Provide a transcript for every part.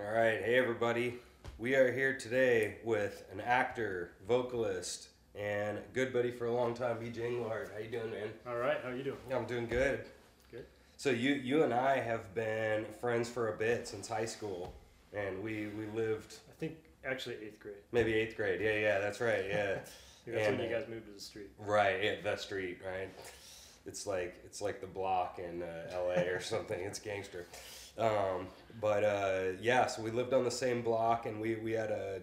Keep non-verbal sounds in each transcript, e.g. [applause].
All right, hey everybody. We are here today with an actor, vocalist, and good buddy for a long time, BJ Englehardt. How you doing, man? All right, how you doing? I'm doing good. Good. So you you and I have been friends for a bit since high school, and we we lived I think actually eighth grade. maybe eighth grade. Yeah, yeah, that's right. Yeah, [laughs] That's And, when you guys moved to the street. right. Yeah, that street, right. It's like it's like the block in uh, L.A. or [laughs] something. It's gangster. Um, but uh, yeah, so we lived on the same block, and we we had a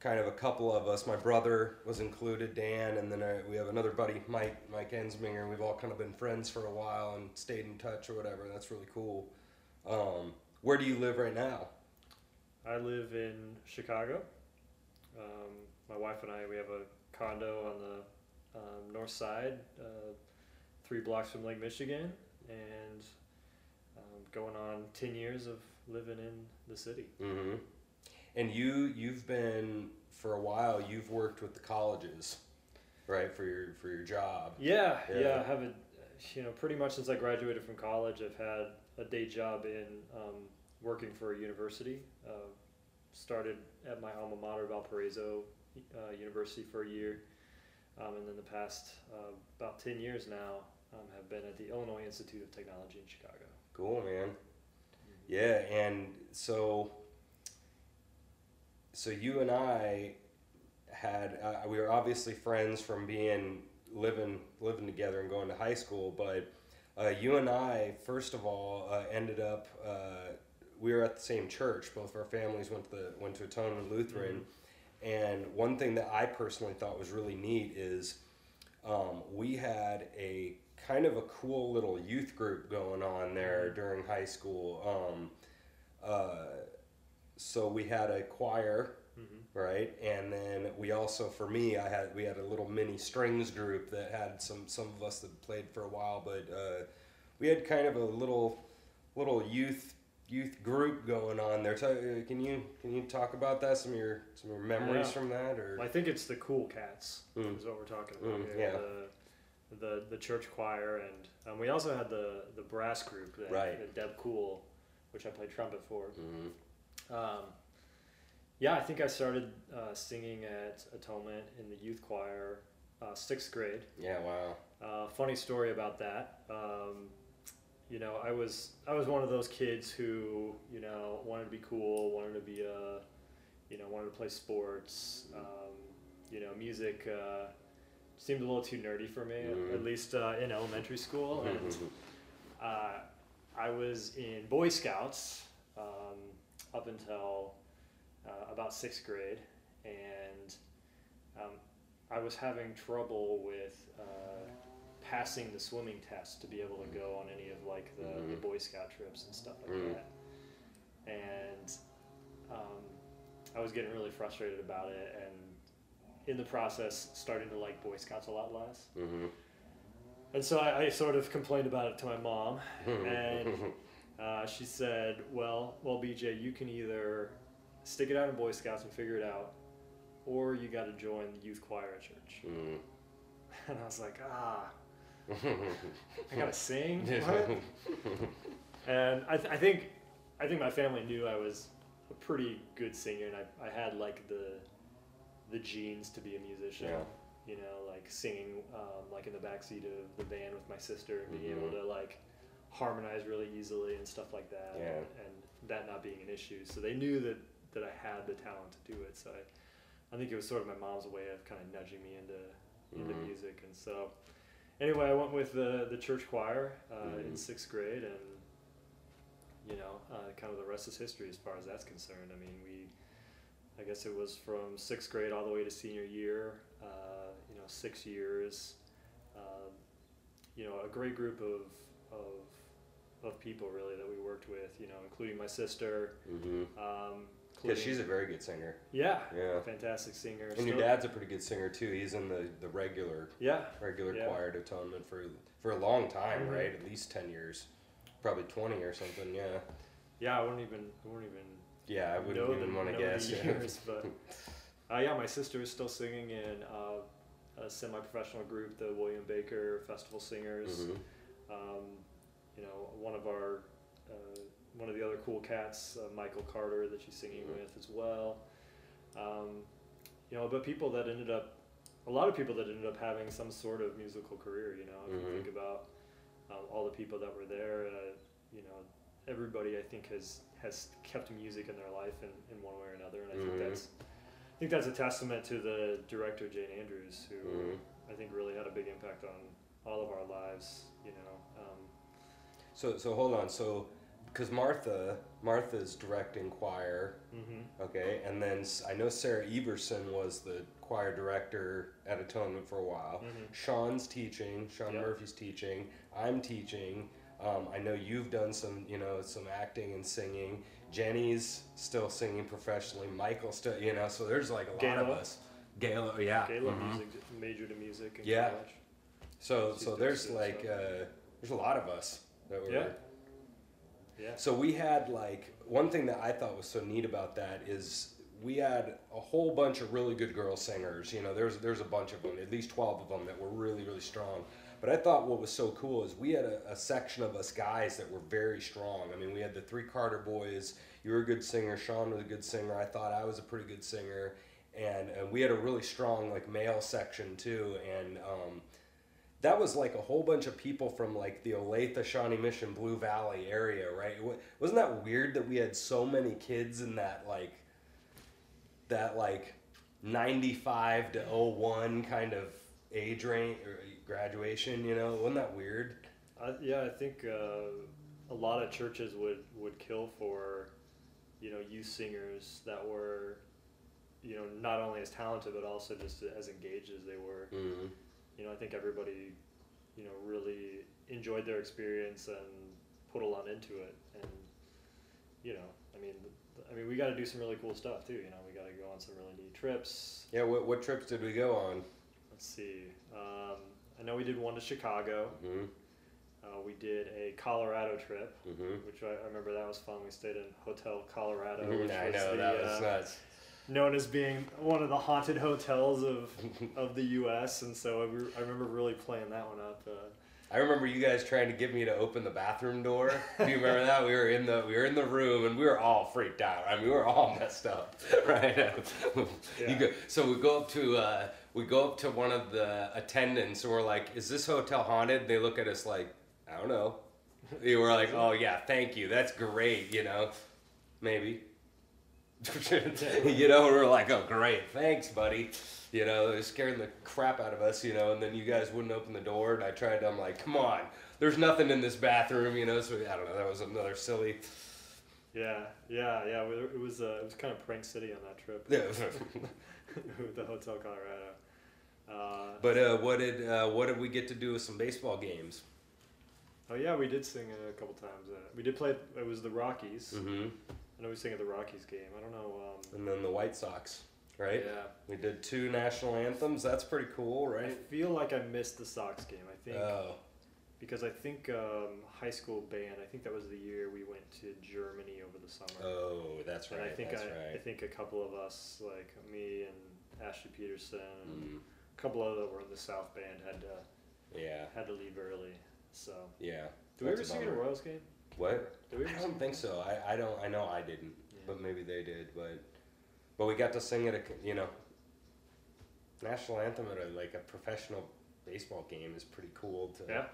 kind of a couple of us. My brother was included, Dan, and then uh, we have another buddy, Mike Mike Ensminger. We've all kind of been friends for a while and stayed in touch or whatever. That's really cool. Um, where do you live right now? I live in Chicago. Um, my wife and I we have a condo on the um, north side, uh, three blocks from Lake Michigan, and going on ten years of living in the city. Mm-hmm. And you you've been for a while. You've worked with the colleges, right? For your for your job. Yeah, Yeah. yeah. I have a, you know, pretty much since I graduated from college, I've had a day job in um, working for a university. Uh, started at my alma mater, Valparaiso uh, University, for a year, um, and then the past uh, about ten years now um, have been at the Illinois Institute of Technology in Chicago. Cool, man. Yeah, and so so you and I had uh, we were obviously friends from being living living together and going to high school, but uh, you and I first of all uh, ended up uh, we were at the same church. Both of our families went to the went to Atonement Lutheran, and one thing that I personally thought was really neat is um, we had a kind of a cool little youth group going on there during high school. Um, uh, so we had a choir, Mm-hmm. right, and then we also, for me, I had we had a little mini strings group that had some some of us that played for a while, but uh, we had kind of a little little youth youth group going on there. Uh, can you can you talk about that? Some of your some of your memories from that, or I think it's the Cool Cats Mm. is what we're talking about Mm, yeah. The, the the church choir and um, we also had the the brass group that, Right. that Deb Cool, which I played trumpet for. Mhm. Um, yeah, I think I started uh, singing at Atonement in the youth choir uh, sixth grade. yeah, wow, Uh, funny story about that. Um, you know, I was I was one of those kids who you know wanted to be cool, wanted to be a, you know, wanted to play sports. Um, you know, music uh, seemed a little too nerdy for me, Mhm. at least uh, in elementary school. And Mhm. uh, I was in Boy Scouts um, up until uh, about sixth grade, and um, I was having trouble with uh, passing the swimming test to be able to go on any of like the, the Mhm. Boy Scout trips and stuff like Mm. that. And um, I was getting really frustrated about it, and in the process, starting to like Boy Scouts a lot less. Mhm. And so I, I sort of complained about it to my mom, [laughs] and uh, she said, "Well, well, BJ, you can either stick it out in Boy Scouts and figure it out, or you got to join the youth choir at church." Mhm. [laughs] And I was like, "Ah, I gotta sing." [laughs] What? and I, th- I think, I think my family knew I was a pretty good singer, and I, I had like the, the genes to be a musician. Yeah. You know, like singing, um, like in the backseat of the van with my sister, and being able Mhm. to like harmonize really easily and stuff like that, Yeah. and, and that not being an issue. So they knew that that I had the talent to do it. So I, I think it was sort of my mom's way of kind of nudging me into into Mhm. music, and so anyway, I went with the the church choir uh, in Mhm. sixth grade, and you know, uh, kind of the rest is history as far as that's concerned. I mean, we, I guess it was from sixth grade all the way to senior year. Uh, you know, six years. Um, you know, a great group of of of people really that we worked with. You know, including my sister. Mhm. Um, Yeah, she's a very good singer. yeah, Yeah. fantastic singer. And your dad's a pretty good singer too. He's in the, the regular Yeah, regular Yeah. choir at atonement for for a long time, Mhm. right? At least ten years, probably twenty or something. Yeah. yeah. I wouldn't even. I wouldn't even Yeah, I wouldn't know even want to guess. the yeah. [laughs] years, but uh, yeah, my sister is still singing in uh, a semi-professional group, the William Baker Festival Singers. Mhm. Um, you know, one of our uh, one of the other cool cats, uh, Michael Carter that she's singing Mhm. with as well. Um, you know, but people that ended up, a lot of people that ended up having some sort of musical career. You know, if Mhm. you think about um, all the people that were there, uh, you know, everybody I think has has kept music in their life in, in one way or another, and I Mhm. think that's I think that's a testament to the director Jane Andrews, who Mhm. I think really had a big impact on all of our lives. You know, um, So so hold on. So because Martha Martha's directing choir, hmm okay, and then I know Sarah Everson was the choir director at Atonement for a while. Mhm. Sean's teaching. Sean Yep. Murphy's teaching. I'm teaching. Um, I know you've done some, you know, some acting and singing. Jenny's still singing professionally. Michael still, you know. So there's like a lot of us. Gala, yeah. Gayla mhm. music majored in music in Yeah. college. So She's so there's like stuff. uh, there's a lot of us that were. Yeah. Yeah. So we had like one thing that I thought was so neat about that is we had a whole bunch of really good girl singers. You know, there's there's a bunch of them, at least twelve of them that were really really strong. But I thought what was so cool is we had a, a section of us guys that were very strong. I mean, we had the three Carter boys. You were a good singer. Sean was a good singer. I thought I was a pretty good singer, and, and we had a really strong like male section too. And um, that was like a whole bunch of people from like the Olathe, Shawnee Mission, Blue Valley area, right? Wasn't that weird that we had so many kids in that like that like 95 to 01 kind of age range or graduation, you know? Wasn't that weird? I, yeah, I think uh, a lot of churches would, would kill for, you know, youth singers that were, you know, not only as talented but also just as engaged as they were. Mm-hmm. You know, I think everybody, you know, really enjoyed their experience and put a lot into it. And, you know, I mean, I mean, we got to do some really cool stuff too. You know, we got to go on some really neat trips. Yeah, what, what trips did we go on? Let's see. Um, I know we did one to Chicago. Mm-hmm. Uh, we did a Colorado trip. Mm-hmm. which I, I remember that was fun. We stayed in Hotel Colorado, Mhm, which I was know the, that was uh, nuts. known as being one of the haunted hotels of [laughs] of the U.S. And so I, re- I remember really playing that one up. Uh, I remember you guys trying to get me to open the bathroom door. Do you remember that? We were in the we were in the room and we were all freaked out. I mean, we were all messed up, [laughs] right? [laughs] You Yeah. go, so we go up to uh, we go up to one of the attendants and we're like, "Is this hotel haunted?" They look at us like, "I don't know." [laughs] We were like, "Oh yeah, thank you. That's great." You know, maybe. [laughs] you know, we're like, "Oh great, thanks, buddy." You know, was scaring the crap out of us. You know, and then you guys wouldn't open the door, and I tried. I'm like, "Come on, there's nothing in this bathroom." You know, so I don't know. That was another silly. yeah, yeah, yeah. It was uh, it was kind of prank city on that trip Yeah. [laughs] with [laughs] the Hotel Colorado. Uh, but uh, what did uh, what did we get to do with some baseball games? oh yeah, we did sing a couple times. Uh, we did play. It was the Rockies. Mm-hmm. I know we sang at the Rockies game. I don't know. Um, And then the White Sox, right? Yeah. We did two national anthems. That's pretty cool, right? I feel like I missed the Sox game. I think Oh, because I think um, high school band. I think that was the year we went to Germany over the summer. oh, that's right. and right. I think I, I think a couple of us, like me and Ashley Peterson, and Mm, a couple of other that were in the South band, had to yeah, had to leave early. So, yeah. did we ever That's a sing at a bummer. Royals game? What? Did we ever I don't think so. I, I don't. I know I didn't, Yeah. but maybe they did. But but we got to sing at a you know national anthem at a like a professional baseball game is pretty cool to Yeah.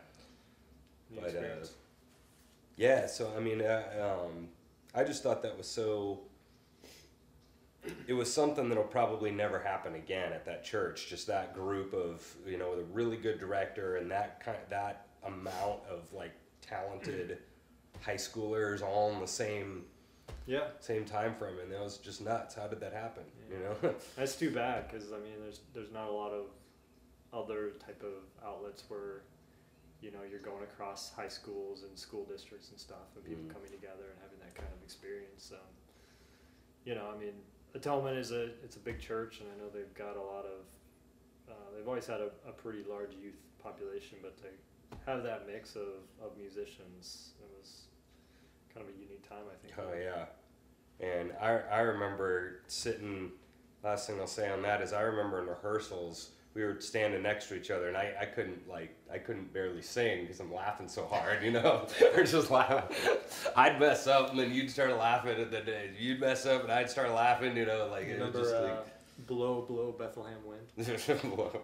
But, uh. Yeah, so I mean, uh, um, I just thought that was so. It was something that'll probably never happen again at that church. Just that group of you know, with a really good director and that kind, of, that amount of like talented high schoolers all in the same yeah. same time frame, and that was just nuts. How did that happen? Yeah. You know? [laughs] That's too bad because I mean, there's there's not a lot of other type of outlets where you know you're going across high schools and school districts and stuff, and people Mm. coming together and having that kind of experience. Um, you know, I mean, Atonement is a it's a big church, and I know they've got a lot of uh, they've always had a, a pretty large youth population, but to have that mix of, of musicians, it was kind of a unique time, I think. Oh yeah, and I I remember sitting. Last thing I'll say on that is I remember in rehearsals we were standing next to each other, and I, I couldn't like I couldn't barely sing because I'm laughing so hard, you know. [laughs] we're just laughing. I'd mess up, and then you'd start laughing, and then you'd mess up, and I'd start laughing, you know, like it was Remember just uh, blow blow Bethlehem wind? [laughs] like.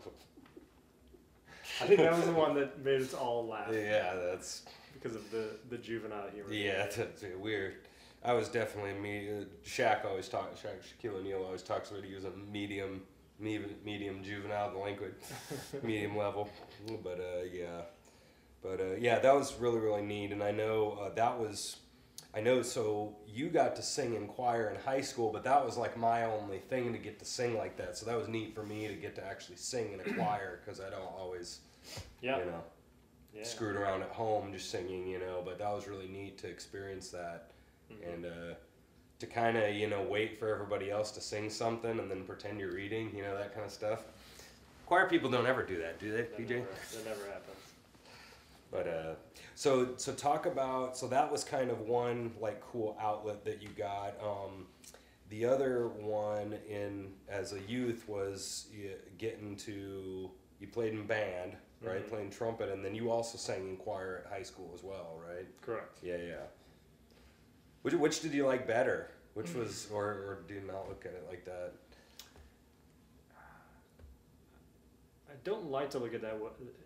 I think that was the one that made us all laugh yeah, that's because of the the juvenile humor. yeah, that's weird. I was definitely me. Uh, Shaq always talks. Shaq Shaquille O'Neal always talks about he was a medium, medium, medium juvenile delinquent, [laughs] medium level. But uh, yeah, but uh, yeah, that was really really neat. And I know uh, that was, I know. So you got to sing in choir in high school, but that was like my only thing to get to sing like that. So that was neat for me to get to actually sing in a [clears throat] choir because I don't always, yeah, you know yeah. screwed around at home just singing, you know. But that was really neat to experience that Mhm. and uh, to kind of you know wait for everybody else to sing something and then pretend you're reading, you know that kind of stuff. Choir people don't ever do that, do they, That BJ? never, that never happens. But uh, so so talk about so that was kind of one like cool outlet that you got. Um, the other one in as a youth was getting to you played in band, right? Mhm. Playing trumpet, and then you also sang in choir at high school as well, right? Correct. Yeah, yeah. Which which did you like better? Which was or or do you not look at it like that? I don't like to look at that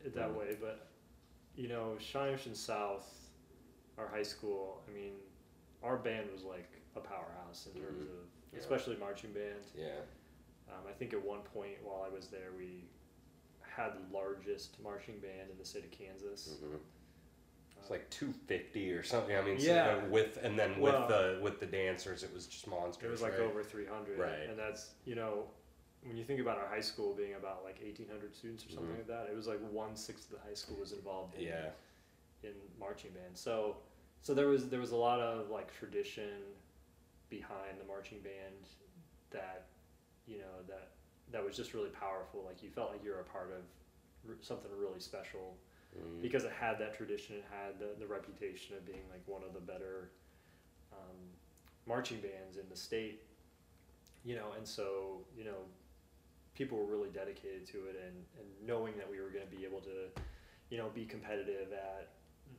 it that Mhm. way, but you know, Shawnee Mission South, our high school. I mean, our band was like a powerhouse in terms Mhm. of, Yeah. especially marching band. Yeah. Um, I think at one point while I was there, we had the largest marching band in the state of Kansas. hmm It's like two fifty or something. I mean, so, Yeah. uh, with and then Well- with the with the dancers, it was just monsters. It was like right? over 300. Right. And that's, you know, when you think about our high school being about like 1,800 students or something Mhm. like that, it was like one sixth of the high school was involved in, Yeah. in marching band. So, so there was there was a lot of like tradition behind the marching band that, you know, that that was just really powerful. Like you felt like you were a part of something really special Mhm. because it had that tradition, it had the, the reputation of being like one of the better um, marching bands in the state, you know, and so, you know, people were really dedicated to it and, and knowing that we were going to be able to, you know, be competitive at,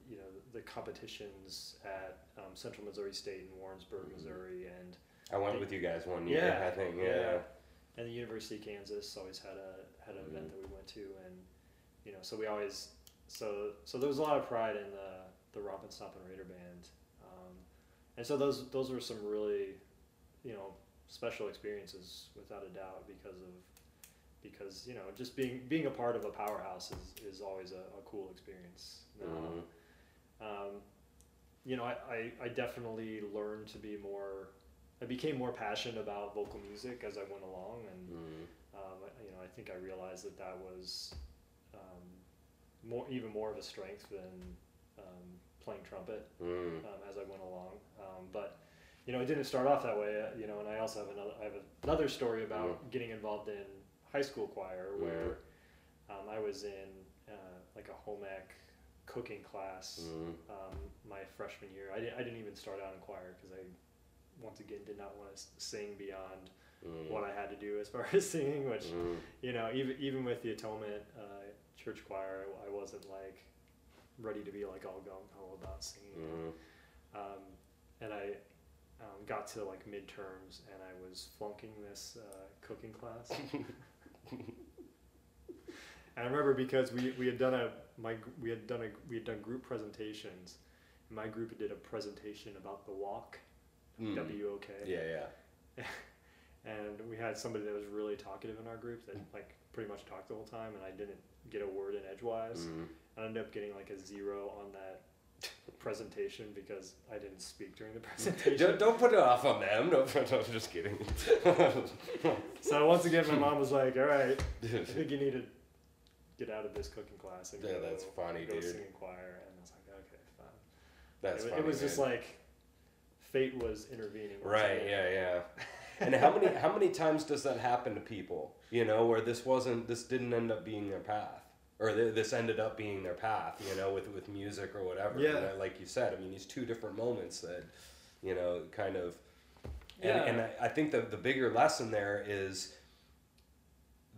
you know, the competitions at um, Central Missouri State in Warrensburg, Mhm. Missouri, and I went with you guys one year. Yeah, I think. Yeah. yeah. and the University of Kansas always had a had an Mhm. event that we went to, and you know, so we always so so there was a lot of pride in the the Rompin' Stompin' Raider band, um, and so those those were some really you know special experiences without a doubt because of because you know just being being a part of a powerhouse is, is always a, a cool experience. Mhm. Um, you know, I, I, I definitely learned to be more, I became more passionate about vocal music as I went along. And, Mhm. um, I- you know, I think I realized that that was um, more, even more of a strength than um, playing trumpet Mhm. um, as I went along. Um, but, you know, it didn't start off that way, uh, you know, and I also have another, I have another story about getting involved in high school choir where um, I was in uh, like a home ec cooking class Mhm. um, my freshman year. I, di- I didn't even start out in choir because I, once again, did not want to sing beyond Mhm. what I had to do as far [laughs] as singing, which, Mhm. you know, even, even with the Atonement uh, church choir, I, I wasn't like ready to be like all gung ho about singing. Mhm. Um, and I um, got to like midterms and I was flunking this uh, cooking class. [laughs] and I remember because we, we had done a my we had done a we had done group presentations. My group did a presentation about the walk, Mhm. W O K. Yeah, yeah. [laughs] And we had somebody that was really talkative in our group that like pretty much talked the whole time, and I didn't get a word in edgewise. Mhm. I ended up getting like a zero on that [laughs] presentation because I didn't speak during the [laughs] presentation. Don't, don't put it off on them. No, no just kidding. so once again, my mom was like, "All right, I [laughs] think you need to get out of this cooking class and Yeah, go, that's funny, go dude. sing in choir." And I was like, "Okay, fine." That's it, funny. it was just like fate was intervening. Right, yeah, yeah. And how many how many times does that happen to people? You know, where this wasn't this didn't end up being their path, or th- this ended up being their path. You know, with with music or whatever. Yeah. And that- like you said, I mean, these two different moments that, you know, kind of. And, Yeah. and I, I think the the bigger lesson there is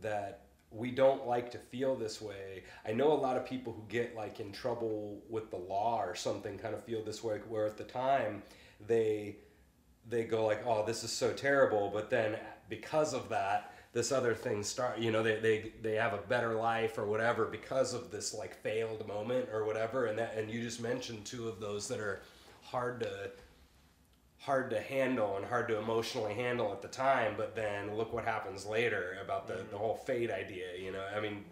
that we don't like to feel this way. I know a lot of people who get like in trouble with the law or something kind of feel this way where at the time they they go like, "Oh, this is so terrible," but then because of that, this other thing start, you know, they they they have a better life or whatever because of this like failed moment or whatever and that and you just mentioned two of those that are hard to hard to handle and hard to emotionally handle at the time, but then look what happens later about the, the whole fate idea, you know. I mean,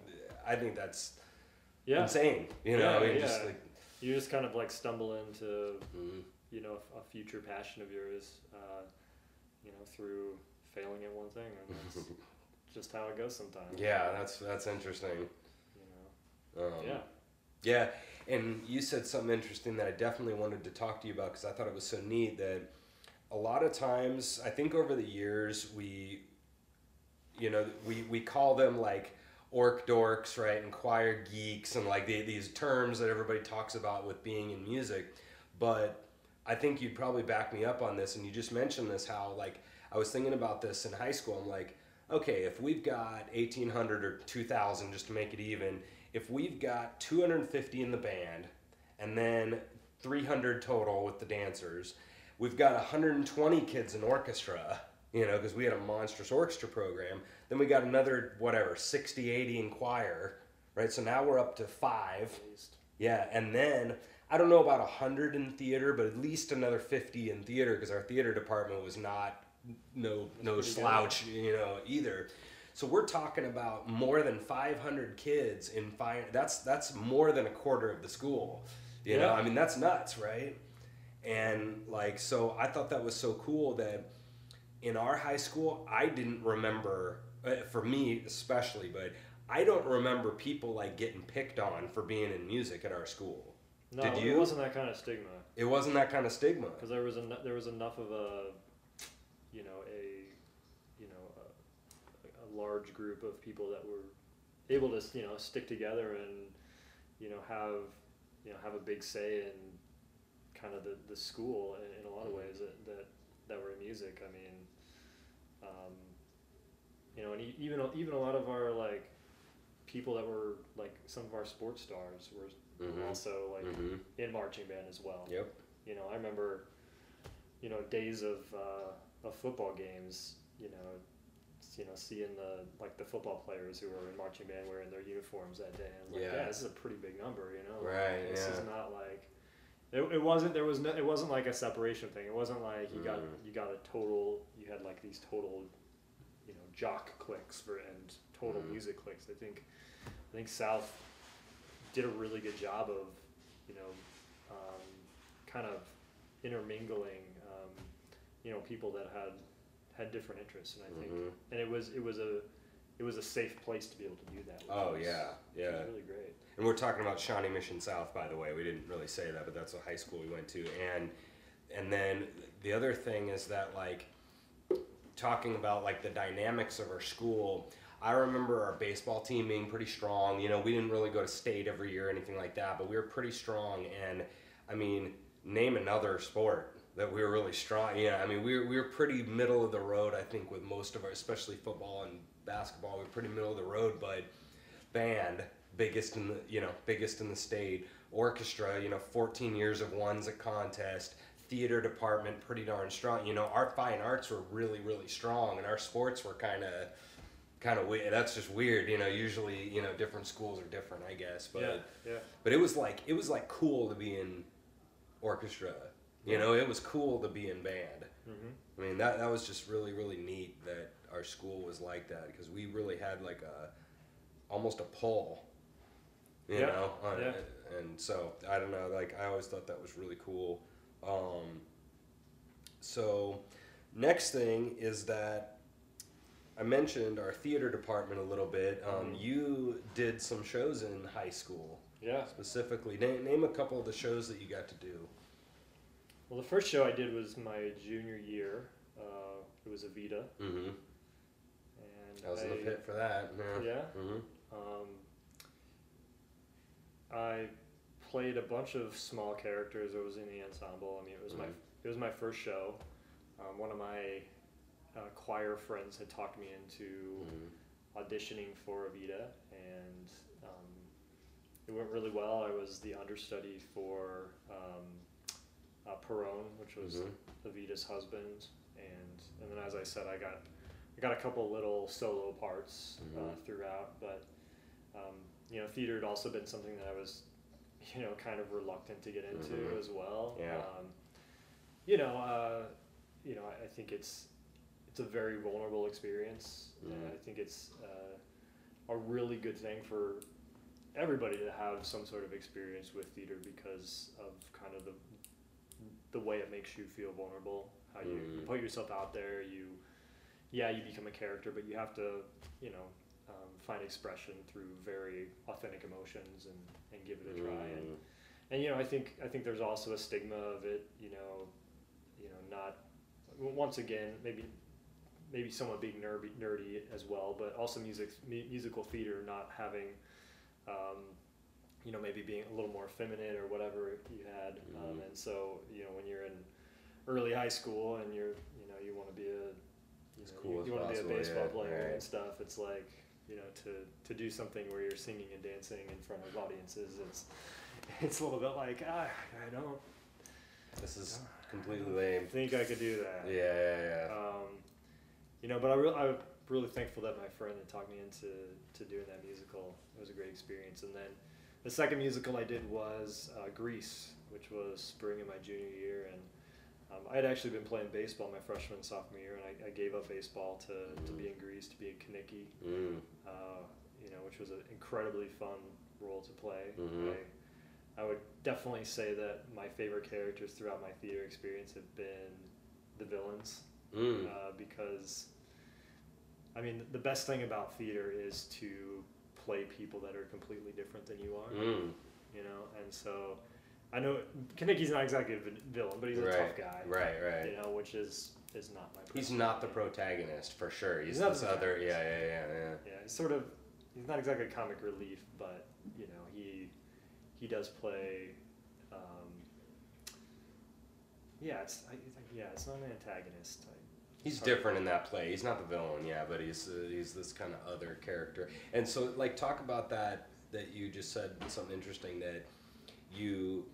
I think that's Yeah. insane, you know. Yeah, I mean, yeah. just like You just kind of like stumble into mm, you know a future passion of yours, uh, you know, through failing at one thing, and that's [laughs] just how it goes sometimes. yeah, that's that's interesting. You know. Um, yeah. Yeah, and you said something interesting that I definitely wanted to talk to you about because I thought it was so neat that a lot of times, I think over the years, we, you know, we, we call them like orc dorks, right, and choir geeks, and like the, these terms that everybody talks about with being in music. But I think you'd probably back me up on this, and you just mentioned this how, like, I was thinking about this in high school. I'm like, okay, if we've got 1,800 or 2,000, just to make it even, if we've got 250 in the band and then 300 total with the dancers, we've got 120 kids in orchestra, you know, because we had a monstrous orchestra program. Then we got another, whatever, 60, 80 in choir, right? So now we're up to five. Yeah, and then I don't know about 100 in theater, but at least another 50 in theater because our theater department was not no no good. slouch, you know, either. So we're talking about more than 500 kids in fine. That's that's more than a quarter of the school. You know, I mean that's nuts, right? And like so I thought that was so cool that in our high school, I didn't remember uh, for me especially, but I don't remember people like getting picked on for being in music at our school. No, Did it wasn't that kind of stigma It wasn't that kind of stigma. because there was en- there was enough of a, you know, a, you know, a, a large group of people that were able to you know stick together and you know have you know have a big say in kind of the, the school in, in a lot of ways that, that that were in music. I mean, um, you know, and even a- even a lot of our like people that were like some of our sports stars were Mhm. also like hmm in marching band as well. Yep. You know, I remember, you know, days of uh, of football games. You know, you know, seeing the like the football players who were in marching band wearing their uniforms that day. And like, Yeah. yeah. this is a pretty big number. You know, Like, Right, This is not like. It, it wasn't there was no it wasn't like a separation thing. It wasn't like you got Mm. you got a total you had like these total you know jock clicks for and total Mm. music clicks. I think I think South did a really good job of you know um, kind of intermingling um, you know people that had had different interests and I think Mhm. and it was it was a it was a safe place to be able to do that. Oh was- yeah, yeah. was really great. And we're talking about Shawnee Mission South, by the way. We didn't really say that, but that's a high school we went to. And and then the other thing is that like talking about like the dynamics of our school. I remember our baseball team being pretty strong. You know, we didn't really go to state every year or anything like that, but we were pretty strong. And I mean, name another sport that we were really strong. Yeah, I mean, we were, we were pretty middle of the road. I think with most of our, especially football and basketball, we were pretty middle of the road. But band biggest in the you know biggest in the state orchestra you know 14 years of ones at contest theater department pretty darn strong you know our fine arts were really really strong and our sports were kind of kind of weird that's just weird you know usually you know different schools are different i guess but yeah, yeah. but it was like it was like cool to be in orchestra you know it was cool to be in band hmm I mean that that was just really really neat that our school was like that because we really had like a almost a pull, you Yeah, know, on yeah. it. And so I don't know, like I always thought that was really cool. Um, so next thing is that I mentioned our theater department a little bit. Um, Mhm. You did some shows in high school Yeah. specifically. Name, name a couple of the shows that you got to do. Well, the first show I did was my junior year. Uh, it was Evita, Mm-hmm. and I was in the pit for that. Yeah. Yeah. Mm-hmm. Um, I played a bunch of small characters. I was in the ensemble. I mean, it was my Mhm. it was my first show. Um, one of my uh, choir friends had talked me into Mm-hmm. auditioning for Evita, and um, it went really well. I was the understudy for um, uh, Perón, which was Mhm. Evita's husband, and and then as I said, I got I got a couple little solo parts uh, Mhm. throughout, but um, you know, theater had also been something that I was, you know, kind of reluctant to get into Mhm. as well. Yeah. Um, you know, uh, you know, I, I think it's it's a very vulnerable experience, and Mhm. I think it's uh, a really good thing for everybody to have some sort of experience with theater because of kind of the the way it makes you feel vulnerable. How you, Mhm. put yourself out there, you yeah, you become a character, but you have to, you know, um, find expression through very authentic emotions and, and give it a try. And, Mm. and you know, I think I think there's also a stigma of it. You know, you know, not once again maybe maybe somewhat being nerdy, nerdy as well, but also music mu- musical theater not having. Um, you know, maybe being a little more feminine or whatever you had, um, Mhm. and so you know when you're in early high school and you're you know you want to be a you, know, cool you, you want to be a baseball yeah, player right. and stuff. It's like you know to to do something where you're singing and dancing in front of audiences. It's [laughs] it's a little bit like ah, I don't This is completely lame. think I could do that. Yeah, yeah, yeah. Um, you know, but I re- I'm really thankful that my friend had talked me into to doing that musical. It was a great experience. And then the second musical I did was uh, Grease, which was spring of my junior year, and um, I had actually been playing baseball my freshman and sophomore year, and I, I gave up baseball to, to be in Grease, to be in Kenickie, Mm. uh, you know, which was an incredibly fun role to play. Mhm. I, I would definitely say that my favorite characters throughout my theater experience have been the villains Mm. uh, because I mean the best thing about theater is to play people that are completely different than you are, Mm. you know. And so I know Kenickie's not exactly a villain, but he's a right. tough guy, Right, right. you know, which is is not my. He's not the protagonist for sure. He's, He's not this the other. Yeah, yeah, yeah, yeah. Yeah, he's sort of he's not exactly comic relief, but you know he he does play. Um, yeah, it's I, yeah, it's not an antagonist. He's different in that play. He's not the villain, yeah, but he's uh, he's this kind of other character. And so, like, talk about that. That you just said something interesting that you,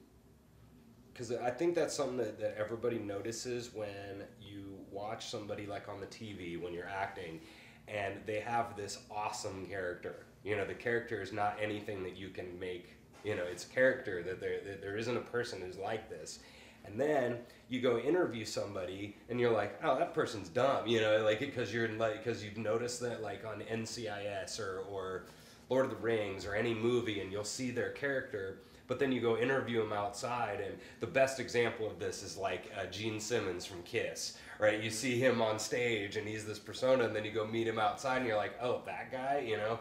because I think that's something that, that everybody notices when you watch somebody like on the TV when you're acting, and they have this awesome character. You know, the character is not anything that you can make. You know, it's a character that there that there isn't a person who's like this. And then you go interview somebody, and you're like, "Oh, that person's dumb," you know, like because you're like because you've noticed that like on NCIS or or Lord of the Rings or any movie, and you'll see their character. But then you go interview them outside, and the best example of this is like uh, Gene Simmons from Kiss, right? You see him on stage, and he's this persona, and then you go meet him outside, and you're like, "Oh, that guy," you know.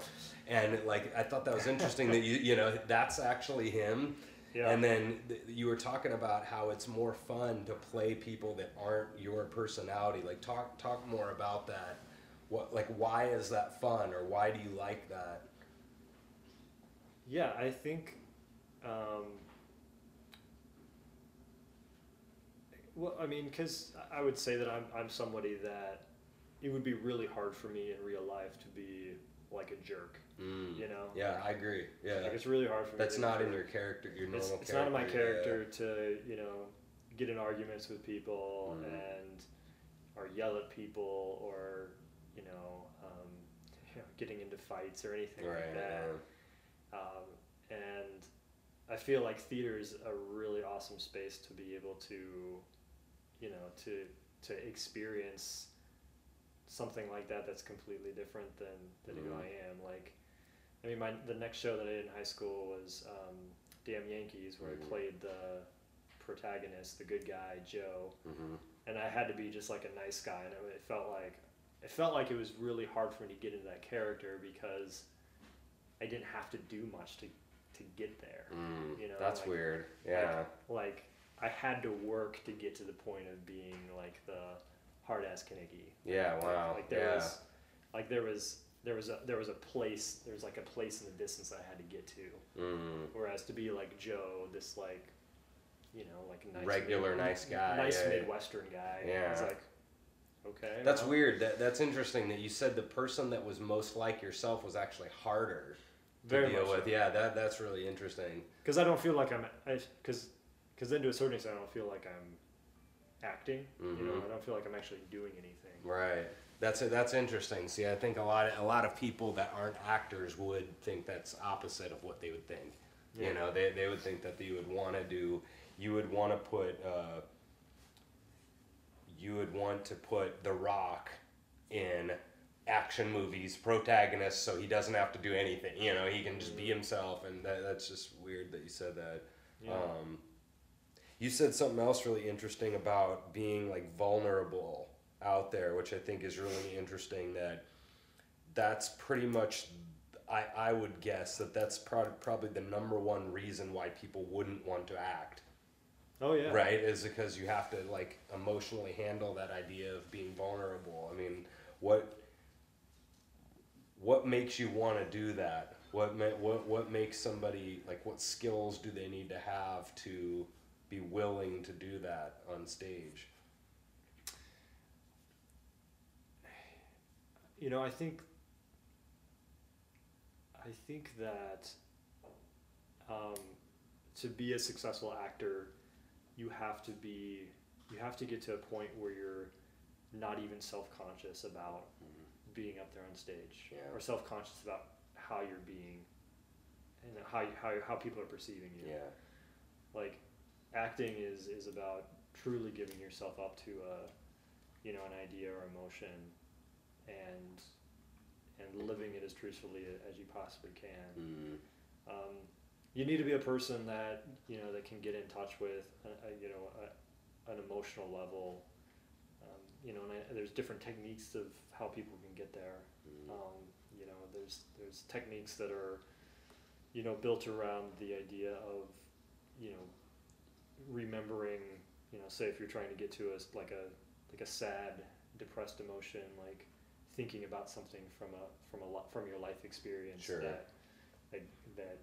And like I thought that was interesting that you you know that's actually him. Yeah. And then th- you were talking about how it's more fun to play people that aren't your personality. Like talk talk more about that. What like why is that fun or why do you like that? Yeah, I think. Um, well, I mean, because I would say that I'm I'm somebody that it would be really hard for me in real life to be like a jerk. Mm. You know. Yeah, I agree. Yeah. Like it's really hard for me. That's to not in your character, your normal it's, character. it's not in my yeah. character to you know get in arguments with people Mhm. and or yell at people or you know, um, you [laughs] know getting into fights or anything Right. like that um, and I feel like theater is a really awesome space to be able to you know to to experience something like that that's completely different than than who Mhm. I am like I mean my the next show that I did in high school was um, Damn Yankees where Mhm. I played the protagonist the good guy Joe Mhm. and I had to be just like a nice guy, and it felt like it felt like it was really hard for me to get into that character because I didn't have to do much to to get there. Mm. You know, That's like- weird. Yeah. Like I had to work to get to the point of being like the hard ass Kenickie. yeah. Like- Wow. Like, there yeah. was, like there was there was a there was a place there was like a place in the distance that I had to get to. Mm. Whereas to be like Joe, this like, you know, like nice Regular mid- nice guy, nice yeah. midwestern guy. Yeah. It's like, Okay. That's well, weird. That that's interesting that you said the person that was most like yourself was actually harder to Very deal much with. Yeah, that that's really interesting. Because I don't feel like I'm, because, because then to a certain extent I don't feel like I'm acting. You know, Mhm. I don't feel like I'm actually doing anything. Right. That's that's interesting. See, I think a lot of, a lot of people that aren't actors would think that's opposite of what they would think. Yeah. You know, they they would think that you would want to do, you would want to put, uh, you would want to put The Rock in action movies protagonist so he doesn't have to do anything. You know, he can just be himself, and that, that's just weird that you said that. Yeah. Um, you said something else really interesting about being like vulnerable out there, which I think is really interesting. That that's pretty much, I, I would guess that that's prob- probably the number one reason why people wouldn't want to act, oh yeah. right? Is because you have to like emotionally handle that idea of being vulnerable. I mean, what what makes you want to do that? What what what makes somebody like what skills do they need to have to be willing to do that on stage? You know, I think. I think that um, to be a successful actor, you have to be, you have to get to a point where you're not even self-conscious about being up there on stage, Yeah. or self-conscious about how you're being, and how you, how how people are perceiving you. Yeah. like acting is is about truly giving yourself up to a you know an idea or emotion and and living it as truthfully as you possibly can Mm. um, you need to be a person that you know that can get in touch with a, a, you know a, an emotional level um, you know and I, there's different techniques of how people can get there Mm. um, you know there's there's techniques that are you know built around the idea of you know remembering you know say if you're trying to get to a like a like a sad depressed emotion like thinking about something from a from a lo- from your life experience Sure. that that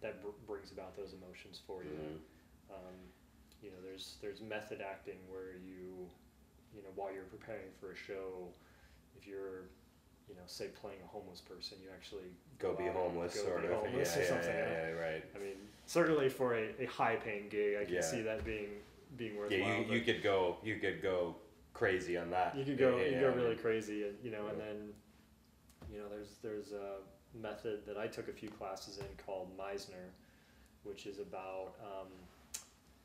that br- brings about those emotions for you Mhm. um, you know there's there's method acting where you you know while you're preparing for a show if you're you know say playing a homeless person you actually Go be homeless, go sort be of. homeless yeah, or yeah, something yeah, yeah, right. i mean certainly for a, a high paying gig i can see that being being worthwhile Yeah, you, you could go you could go crazy on that. you could go you go really crazy and you know and then you know there's there's a method that i took a few classes in called meisner which is about um,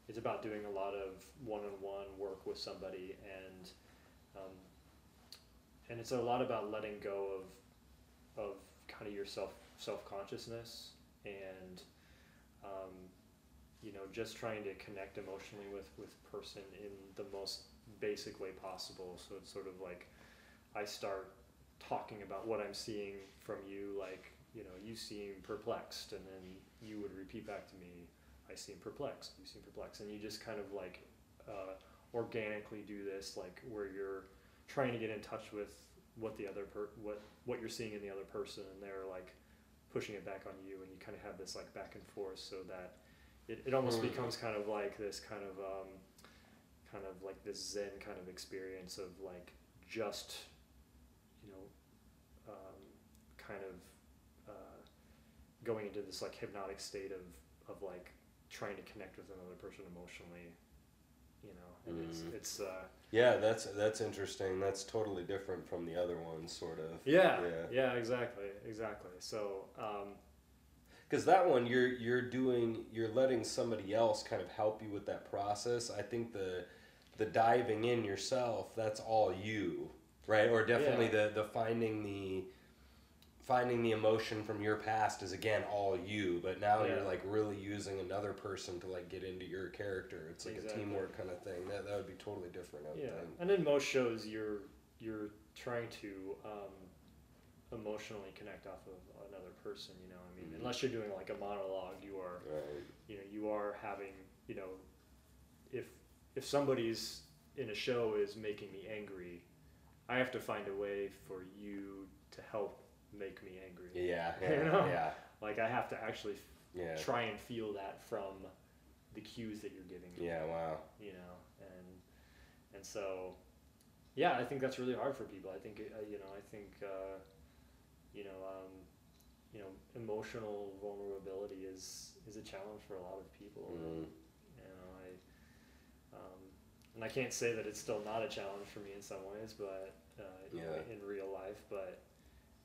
it's about doing a lot of one-on-one work with somebody and um, and it's a lot about letting go of of kind of your self self-consciousness and um, you know just trying to connect emotionally with with person in the most basic way possible. So it's sort of like i start talking about what i'm seeing from you like you know you seem perplexed and then you would repeat back to me i seem perplexed you seem perplexed. And you just kind of like uh, organically do this like where you're trying to get in touch with what the other per what what you're seeing in the other person and they're like pushing it back on you and you kind of have this like back and forth so that it, it almost Mhm. becomes kind of like this kind of um, kind of like this zen kind of experience of like just you know um, kind of uh, going into this like hypnotic state of of like trying to connect with another person emotionally you know and Mhm. it's it's uh, Yeah, that's that's interesting. That's totally different from the other ones, sort of. yeah, Yeah. yeah exactly exactly so um, Because that one, you're you're doing, you're letting somebody else kind of help you with that process. I think the the diving in yourself, that's all you, right? Or definitely Yeah. the the finding the finding the emotion from your past is again all you. But now you're like really using another person to like get into your character. It's like Exactly. a teamwork kind of thing. That that would be totally different. Yeah, think. and in most shows, you're you're trying to um, emotionally connect off of another person. You know, I mean, Mhm. unless you're doing like a monologue, you are Right. you know you are having you know if if somebody's in a show is making me angry, I have to find a way for you to help make me angry. Yeah. [laughs] You Yeah. know? Yeah. Like I have to actually f- Yeah. try and feel that from the cues that you're giving me Yeah. Wow. you know, and and so yeah, I think that's really hard for people. I think uh, you know, I think uh, you know, um, you know, emotional vulnerability is is a challenge for a lot of people. Mm. You know, I um, and I can't say that it's still not a challenge for me in some ways, but uh, you know, Yeah. in real life, but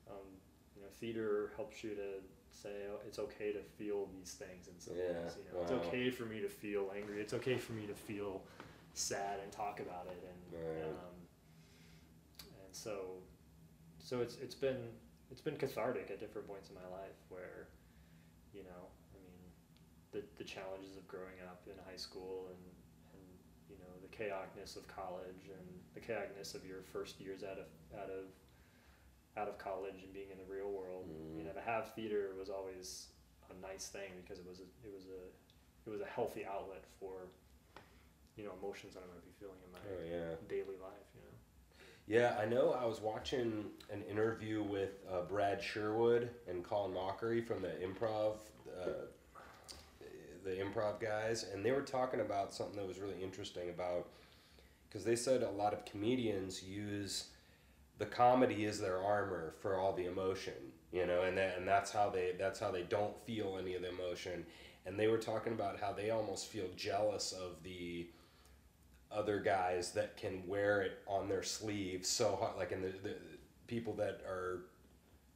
um, you know, theater helps you to say oh, it's okay to feel these things in some Yeah, ways. You know, it's okay for me to feel angry. It's okay for me to feel sad and talk about it, and Right. um, and so so it's it's been it's been cathartic at different points in my life where you know I mean the the challenges of growing up in high school and and you know the chaoticness of college and the chaoticness of your first years out of out of out of college and being in the real world you Mm. know to have theater was always a nice thing because it was a, it was a it was a healthy outlet for you know emotions that I might be feeling in my Oh yeah. daily life you know Yeah, I know. I was watching an interview with uh, Brad Sherwood and Colin Mochrie from the improv, uh, the improv guys, and they were talking about something that was really interesting about because they said a lot of comedians use the comedy is their armor for all the emotion, you know, and that, and that's how they that's how they don't feel any of the emotion, and they were talking about how they almost feel jealous of the other guys that can wear it on their sleeve so hard, like in the, the people that are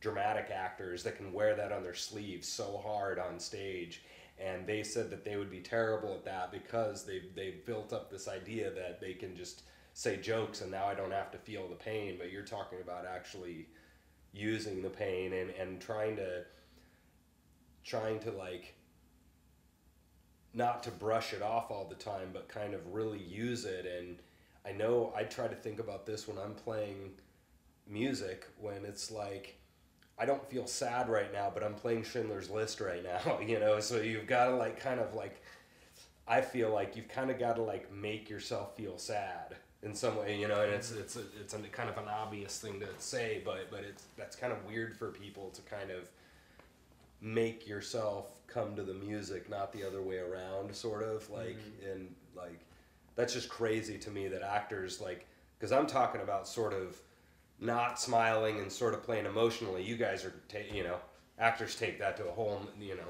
dramatic actors that can wear that on their sleeve so hard on stage. And they said that they would be terrible at that because they they built up this idea that they can just say jokes and now I don't have to feel the pain but you're talking about actually using the pain and and trying to trying to like not to brush it off all the time but kind of really use it and I know I try to think about this when I'm playing music when it's like I don't feel sad right now, but I'm playing Schindler's List right now, [laughs] you know. So you've got to like kind of like I feel like you've kind of got to like make yourself feel sad in some way, you know. And it's mm-hmm. it's a, it's a kind of an obvious thing to say, but but it's that's kind of weird for people to kind of make yourself come to the music, not the other way around, sort of like mm-hmm. and like that's just crazy to me that actors like because I'm talking about sort of not smiling and sort of playing emotionally. You guys are, ta- you know, actors take that to a whole, you know,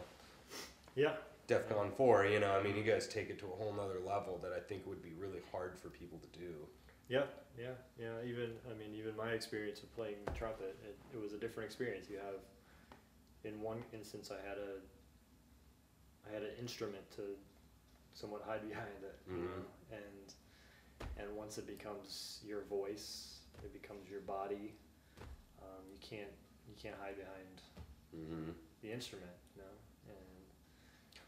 yeah DEFCON four. You know, I mean, you guys take it to a whole nother level that I think would be really hard for people to do. Yeah, yeah, yeah. Even I mean, even my experience of playing trumpet, it, it was a different experience. You have, in one instance, I had a, I had an instrument to, somewhat hide behind it, you Mhm. know, and, and once it becomes your voice, it becomes your body. Um, you can't you can't hide behind Mm-hmm. the instrument, you know,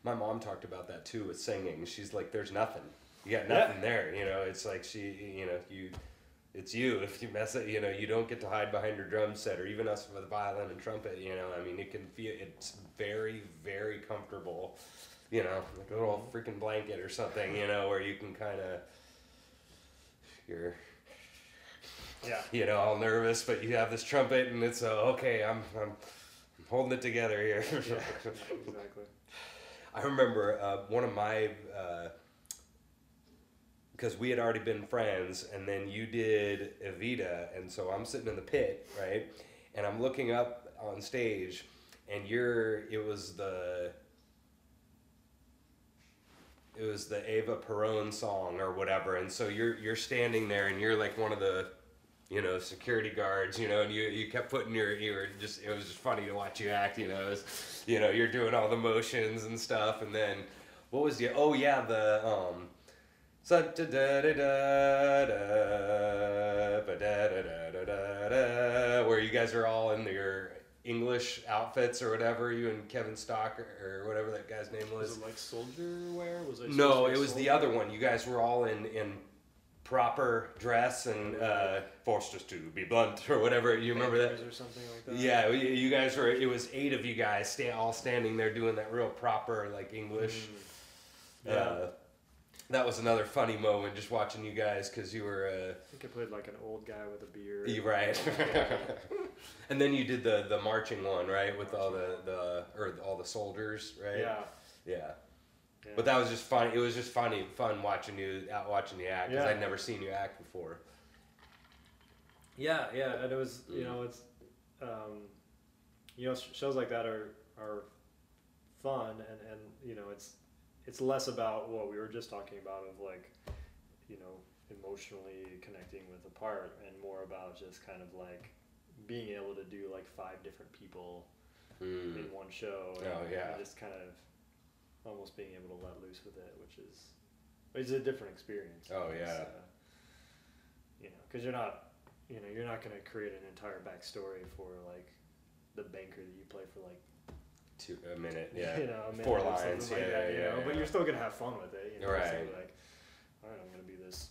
My mom talked about that too with singing. She's like, "There's nothing. You got Yeah. nothing there." You know, it's like she, you know, you, it's you. [laughs] If you mess it, you know, you don't get to hide behind your drum set or even us with violin and trumpet. You know, I mean, it can feel it's very, very comfortable. You know, like a little freaking blanket or something. You know, where you can kind of, you're, yeah, [laughs] you know, all nervous, but you have this trumpet and it's uh, okay. I'm, I'm, I'm holding it together here. [laughs] exactly. I remember uh, one of my because we had already been friends, and then you did Evita, and so I'm sitting in the pit, right, and I'm looking up on stage, and you're it was the it was the Eva Perón song or whatever, and so you're you're standing there, and you're like one of the you know, security guards, you know, and you, you kept putting your, you were just, it was just funny to watch you act, you know, was, you know, you're doing all the motions and stuff. And then what was the, oh yeah, the, um, so da da da da da da da da da da da where you guys are all in your English outfits or whatever, you and Kevin Stock or, whatever that guy's name was. Was it like soldier wear? Was it? No, it was the other one. You guys were all in in proper dress and uh, forced us to be blunt or whatever. You remember that? Or something like that. Yeah, you you guys were. It was eight of you guys sta- all standing there doing that real proper like English. Mm. Yeah. Uh, that was another funny moment just watching you guys because you were. Uh, I think I played like an old guy with a beard. you right. [laughs] [laughs] and then you did the the marching one right with all the the or all the soldiers right. Yeah. Yeah. Yeah. But that was just fun. It was just funny, fun watching you out watching you act because Yeah. I'd never seen you act before. Yeah, yeah, and it was you Mm. know it's um, you know shows like that are are fun and and you know it's it's less about what we were just talking about of like you know emotionally connecting with a part and more about just kind of like being able to do like five different people Mm. in one show and, Oh, yeah. and just kind of almost being able to let loose with it which is it's a different experience Oh, yeah. uh, you know because you're not you know you're not going to create an entire backstory for like the banker that you play for like Two, a minute, [laughs] yeah. you know a minute Four lines, yeah, that, you yeah, know but you're still going to have fun with it you know Right. like all right I'm going to be this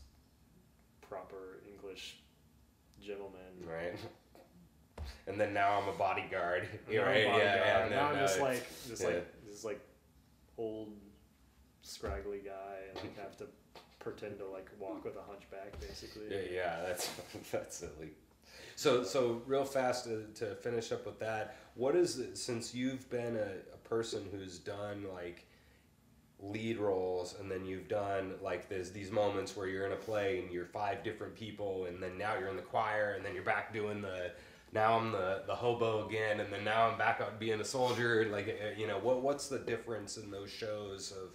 proper English gentleman Right. And then now I'm a bodyguard. You're I'm right. bodyguard. Yeah, yeah. and now I'm just like just yeah. like this like old scraggly guy and like have to pretend to like walk with a hunchback basically. Yeah, yeah, that's [laughs] that's silly. So, so real fast to, to finish up with that, what is it, since you've been a, a person who's done like lead roles, and then you've done like there's these moments where you're in a play and you're five different people, and then now you're in the choir, and then you're back doing the now I'm the the hobo again, and then now I'm back out being a soldier. Like, uh, you know, what what's the difference in those shows of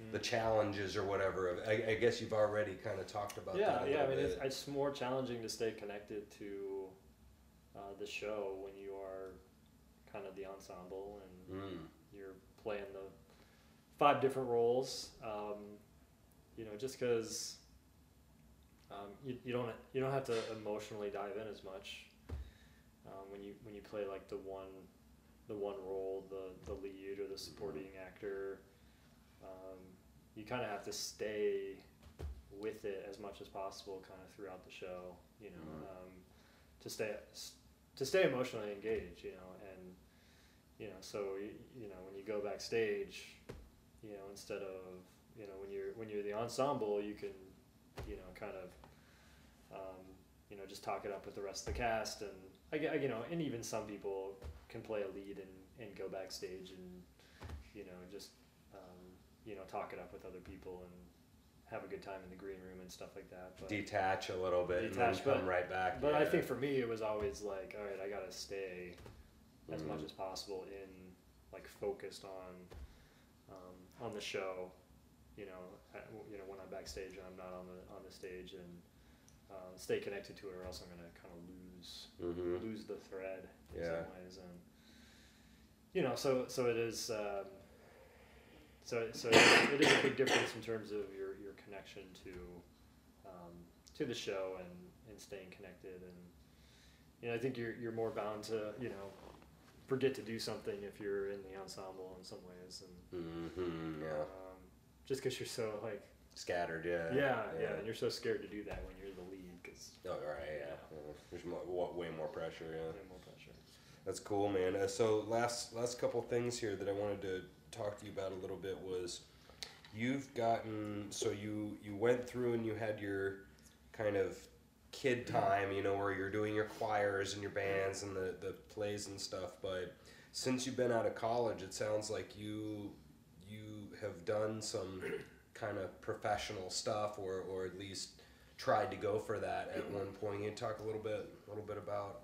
Mm. the challenges or whatever? I, I guess you've already kind of talked about yeah, that. a yeah. I mean, it's, it's more challenging to stay connected to uh, the show when you are kind of the ensemble and Mm. you're playing the five different roles. Um, you know, just because um, you, you don't you don't have to emotionally dive in as much um, when you when you play like the one the one role, the the lead or the supporting actor. Um, you kind of have to stay with it as much as possible, kind of throughout the show. You know, Mhm. um, to stay to stay emotionally engaged. You know, and you know, so you, you know when you go backstage, you know, instead of you know when you're when you're the ensemble, you can you know kind of um, you know just talk it up with the rest of the cast, and I, you know, and even some people can play a lead and, and go backstage and you know just um, you know talk it up with other people and have a good time in the green room and stuff like that. But, detach a little bit Detach, and then come but- right back. but I think for me it was always like, all right, I gotta stay as much Mhm. as possible in like focused on um, on the show. You know, you know when I'm backstage and I'm not on the on the stage and uh, stay connected to it, or else I'm gonna kind of lose Mhm. lose the thread in Yeah. some ways. And you know, so so it is. Um, so so it is a big difference in terms of your your connection to um, to the show and, and staying connected and you know I think you're you're more bound to you know forget to do something if you're in the ensemble in some ways and Mhm, yeah. um, just because you're so like Scattered, yeah. yeah, yeah and you're so scared to do that when you're the lead Oh, right, yeah. yeah. There's mo- wa- way more pressure, yeah. more pressure That's cool, man. Uh, so last last couple things here that I wanted to talk to you about a little bit was you've gotten so you you went through and you had your kind of kid time, you know, where you're doing your choirs and your bands and the the plays and stuff, but since you've been out of college, it sounds like you you have done some kind of professional stuff or or at least tried to go for that at one point. You talk a little bit a little bit about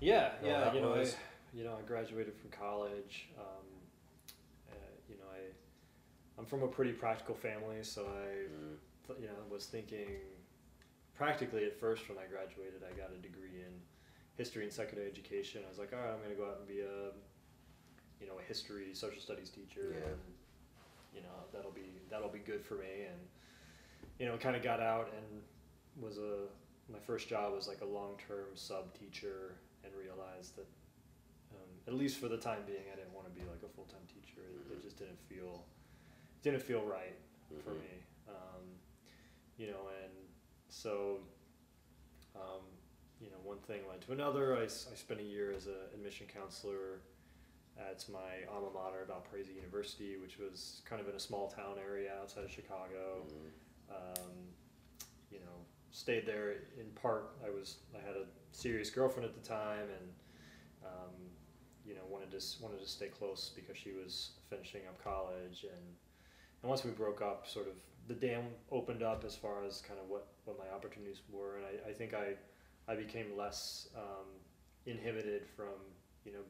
Yeah, yeah. You know, I, you know, I graduated from college. Um, uh, you know, I, I'm from a pretty practical family, so I, Mm. you know, was thinking practically at first when I graduated, I got a degree in history and secondary education. I was like, all right, I'm going to go out and be a, you know, a history, social studies teacher, Yeah. and you know, that'll be that'll be good for me. And you know, kind of got out and was a my first job was like a long term sub teacher, and realized that um, at least for the time being, I didn't want to be like a full time teacher. It, it just didn't feel didn't feel right for Mhm. me. Um, you know, and so um, you know, one thing led to another. I, I spent a year as an admission counselor at my alma mater, Valparaiso University, which was kind of in a small town area outside of Chicago. Mm. Um, you know, stayed there in part. I was I had a serious girlfriend at the time, and um, you know wanted to wanted to stay close because she was finishing up college, and and once we broke up, sort of the dam opened up as far as kind of what, what my opportunities were, and I, I think I I became less um, inhibited from you know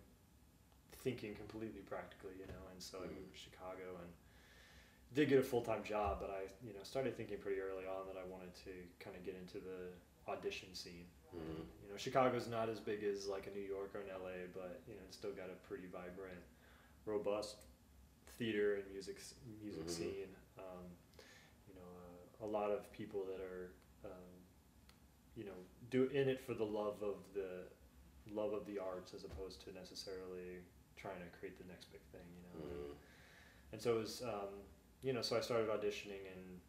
thinking completely practically, you know, and so I moved to Chicago and did get a full time job, but I you know started thinking pretty early on that I wanted to kind of get into the audition scene. Mhm. You know, Chicago's not as big as like a New York or an LA, but you know, it's still got a pretty vibrant, robust theater and music music Mhm. scene. Um, you know, uh, a lot of people that are, um, you know, do in it for the love of the love of the arts as opposed to necessarily trying to create the next big thing. You know, Mhm. and so it was, um, you know, so I started auditioning and,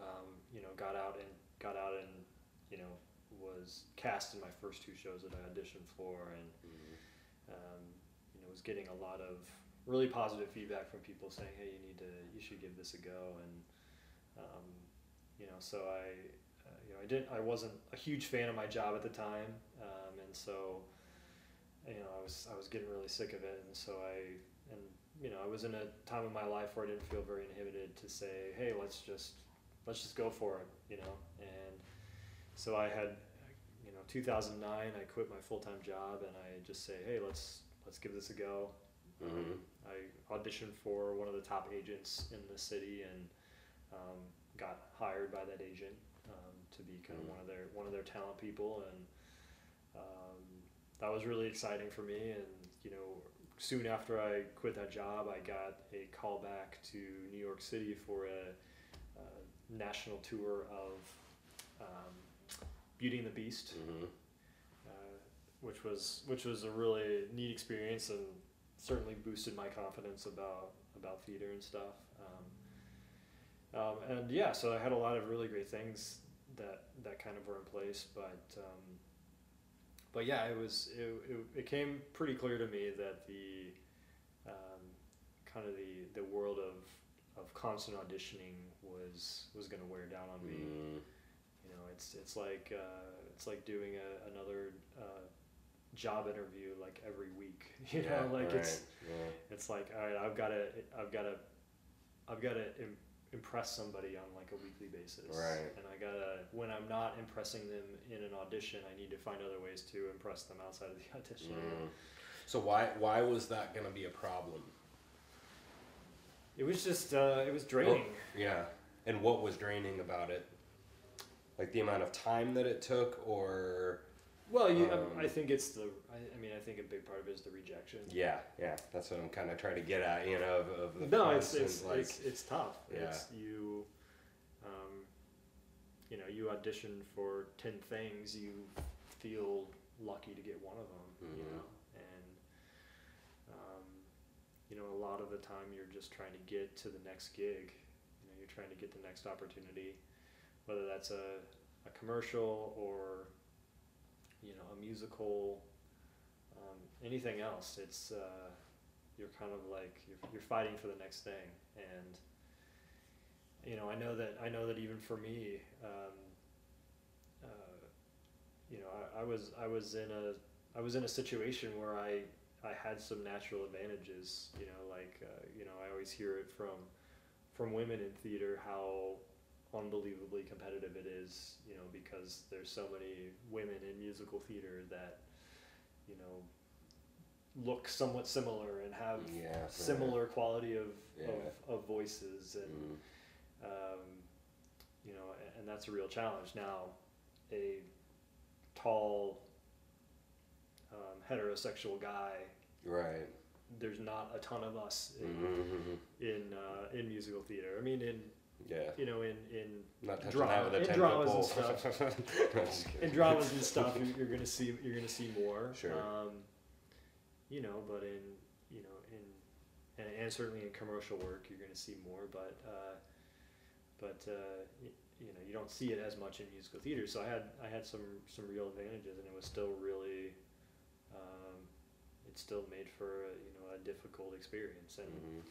um, you know, got out and got out and, you know, was cast in my first two shows that I auditioned for, and Mhm. um, you know, was getting a lot of really positive feedback from people saying, "Hey, you need to, you should give this a go," and, um, you know, so I, uh, you know, I didn't, I wasn't a huge fan of my job at the time, um, and so, you know, I was, I was getting really sick of it, and so I, and you know, I was in a time of my life where I didn't feel very inhibited to say, "Hey, let's just, let's just go for it," you know, and so I had, you know, 2009, I quit my full time job, and I just say, "Hey, let's, let's give this a go." Mhm. I auditioned for one of the top agents in the city and um, got hired by that agent um, to be kind of Mm. one of their one of their talent people, and um, that was really exciting for me. And you know, soon after I quit that job, I got a call back to New York City for a, a national tour of um, Beauty and the Beast Mhm. uh, which was which was a really neat experience and certainly boosted my confidence about about theater and stuff. Um, um, and yeah, so I had a lot of really great things that that kind of were in place, but um, but yeah, it was it, it, it came pretty clear to me that the um, kind of the, the world of, of constant auditioning was was going to wear down on me Mhm. you know it's it's like uh, it's like doing a, another uh, job interview like every week [laughs] you know Yeah, like it's yeah. it's like all right i've got to i've got to i've got to impress somebody on like a weekly basis Right. and i gotta when i'm not impressing them in an audition i need to find other ways to impress them outside of the [laughs] audition Mm. So why why was that gonna be a problem? it was just uh, it was draining Yeah. And what was draining about it? Like the amount of time that it took, or well you, Um, I, I think it's the I, I mean i think a big part of it is the rejection yeah, yeah, that's what I'm kind of trying to get at. You know, of, of the no, it's it's, like it's it's tough. Yeah. It's you, um, you know, you audition for ten things, you feel lucky to get one of them, you Mhm. know, and um, you know, a lot of the time you're just trying to get to the next gig. You know, you're trying to get the next opportunity, whether that's a a commercial or you know a musical, um, anything else. It's uh, you're kind of like you're, you're fighting for the next thing and you know i know that i know that even for me um, uh, you know I, I was i was in a i was in a situation where i i had some natural advantages you know like uh, you know i always hear it from from women in theater how unbelievably competitive it is you know because there's so many women in musical theater that you know look somewhat similar and have Yeah, right. similar quality of, Yeah. of, of voices and Mm. um, you know and, that's a real challenge now a tall um, heterosexual guy right. there's not a ton of us in Mhm. in, uh, in musical theater I mean in Yeah. you know in in Not touching Drama- that with a in dramas and pole. [laughs] No, just [laughs] [laughs] in dramas and stuff you're, gonna see you're gonna see more Sure. um, you know but in you know in and, and certainly in commercial work you're gonna see more but uh, but uh, you know you don't see it as much in musical theater so I had I had some some real advantages and it was still really um, it still made for a, you know a difficult experience and Mhm.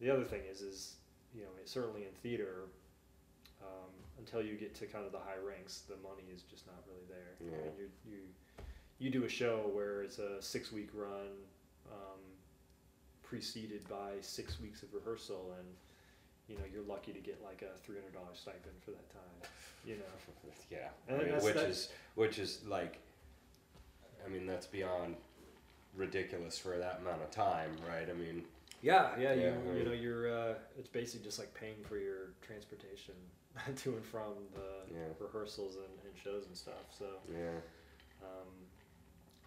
the other thing is is you know certainly in theater um, until you get to kind of the high ranks the money is just not really there I Yeah. mean you you you do a show where it's a six week run um, preceded by six weeks of rehearsal and you know you're lucky to get like a three hundred dollar stipend for that time. You know. [laughs] Yeah, I mean, which that- is which is like, I mean, that's beyond ridiculous for that amount of time, right? I mean, Yeah, yeah, Yeah, you, I you know, you're, uh, it's basically just like paying for your transportation [laughs] to and from the Yeah. rehearsals and, and shows and stuff. So, yeah, um,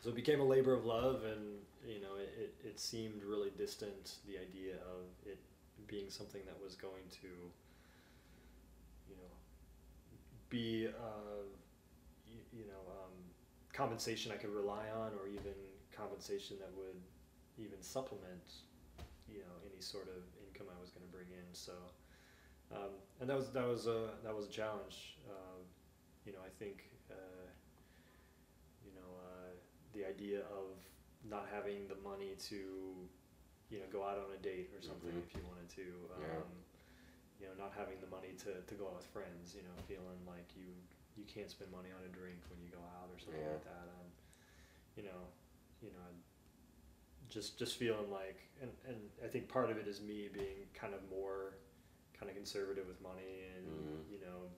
so it became a labor of love, and you know, it, it, it seemed really distant. The idea of it being something that was going to, you know, be, uh, you, you know, um, compensation I could rely on, or even compensation that would even supplement, you know, any sort of income I was going to bring in. So, um, and that was that was a that was a challenge. Uh, you know, I think. Uh, you know, uh, the idea of not having the money to, you know, go out on a date or something Mhm. if you wanted to. Um, Yeah. You know, not having the money to, to go out with friends. You know, feeling like you you can't spend money on a drink when you go out or something Yeah. like that. Um, you know, you know, just just feeling like, and and I think part of it is me being kind of more kind of conservative with money and Mhm. you know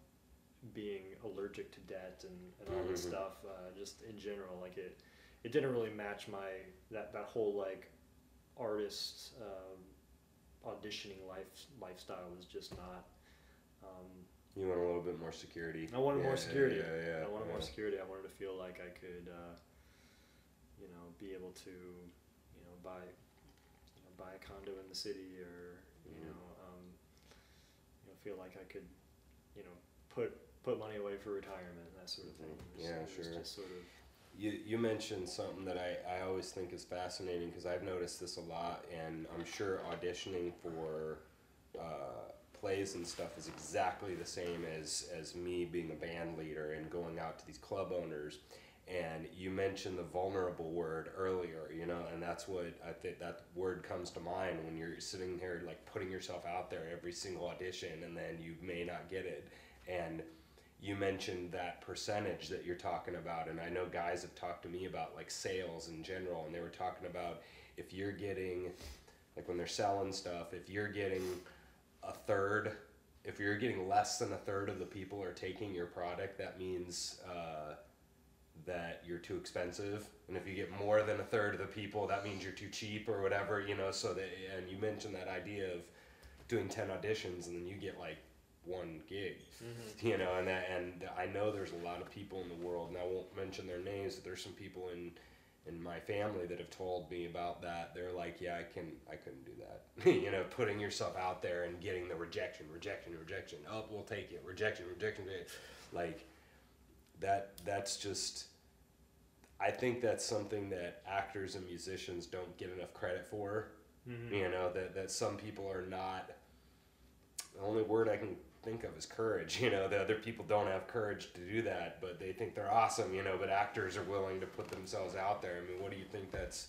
being allergic to debt and, and all this Mhm. stuff uh, just in general like it it didn't really match my that that whole like artist um, auditioning life lifestyle was just not um, you want a little bit more security. I wanted more security. Yeah, yeah, I wanted yeah. more security. I wanted to feel like I could, uh, you know, be able to, buy, you know, buy a condo in the city, or you Mhm. know, um, you know, feel like I could, you know, put put money away for retirement, that sort of thing. Mhm. Was- Yeah, sure. Sort of, You, you mentioned something that I, I always think is fascinating because I've noticed this a lot, and I'm sure auditioning for uh, plays and stuff is exactly the same as, as me being a band leader and going out to these club owners. And you mentioned the vulnerable word earlier, you know, and that's what I think that word comes to mind when you're sitting here like putting yourself out there every single audition and then you may not get it. And you mentioned that percentage that you're talking about and i know guys have talked to me about like sales in general and they were talking about if you're getting like when they're selling stuff if you're getting a third if you're getting less than a third of the people are taking your product that means uh, that you're too expensive and if you get more than a third of the people that means you're too cheap or whatever you know so that and you mentioned that idea of doing 10 auditions and then you get like one gig mm-hmm. you know and that, and I know there's a lot of people in the world and I won't mention their names but there's some people in in my family that have told me about that. They're like yeah I can I couldn't do that. [laughs] You know putting yourself out there and getting the rejection rejection rejection. Oh we'll take it. Rejection rejection. Like that that's just I think that's something that actors and musicians don't get enough credit for Mhm. you know that that some people are not the only word i can think of is courage [laughs] you know the other people don't have courage to do that but they think they're awesome you know but actors are willing to put themselves out there i mean what do you think that's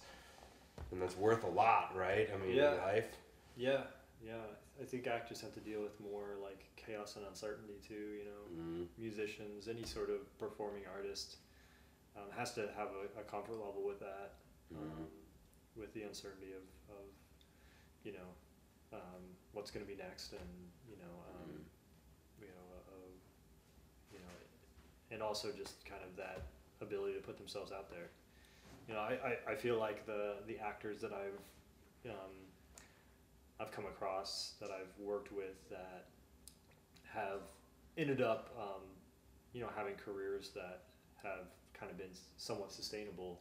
and that's worth a lot right i mean Yeah. in life yeah, yeah. I think actors have to deal with more like chaos and uncertainty too. You know, mm, musicians, any sort of performing artist, um, has to have a, a comfort level with that. Um, with the uncertainty of, of you know um, what's going to be next and you know um, Mhm. you know uh, you know and also just kind of that ability to put themselves out there you know I, I, I feel like the the actors that I've um, I've come across that I've worked with that have ended up um, you know having careers that have kind of been somewhat sustainable.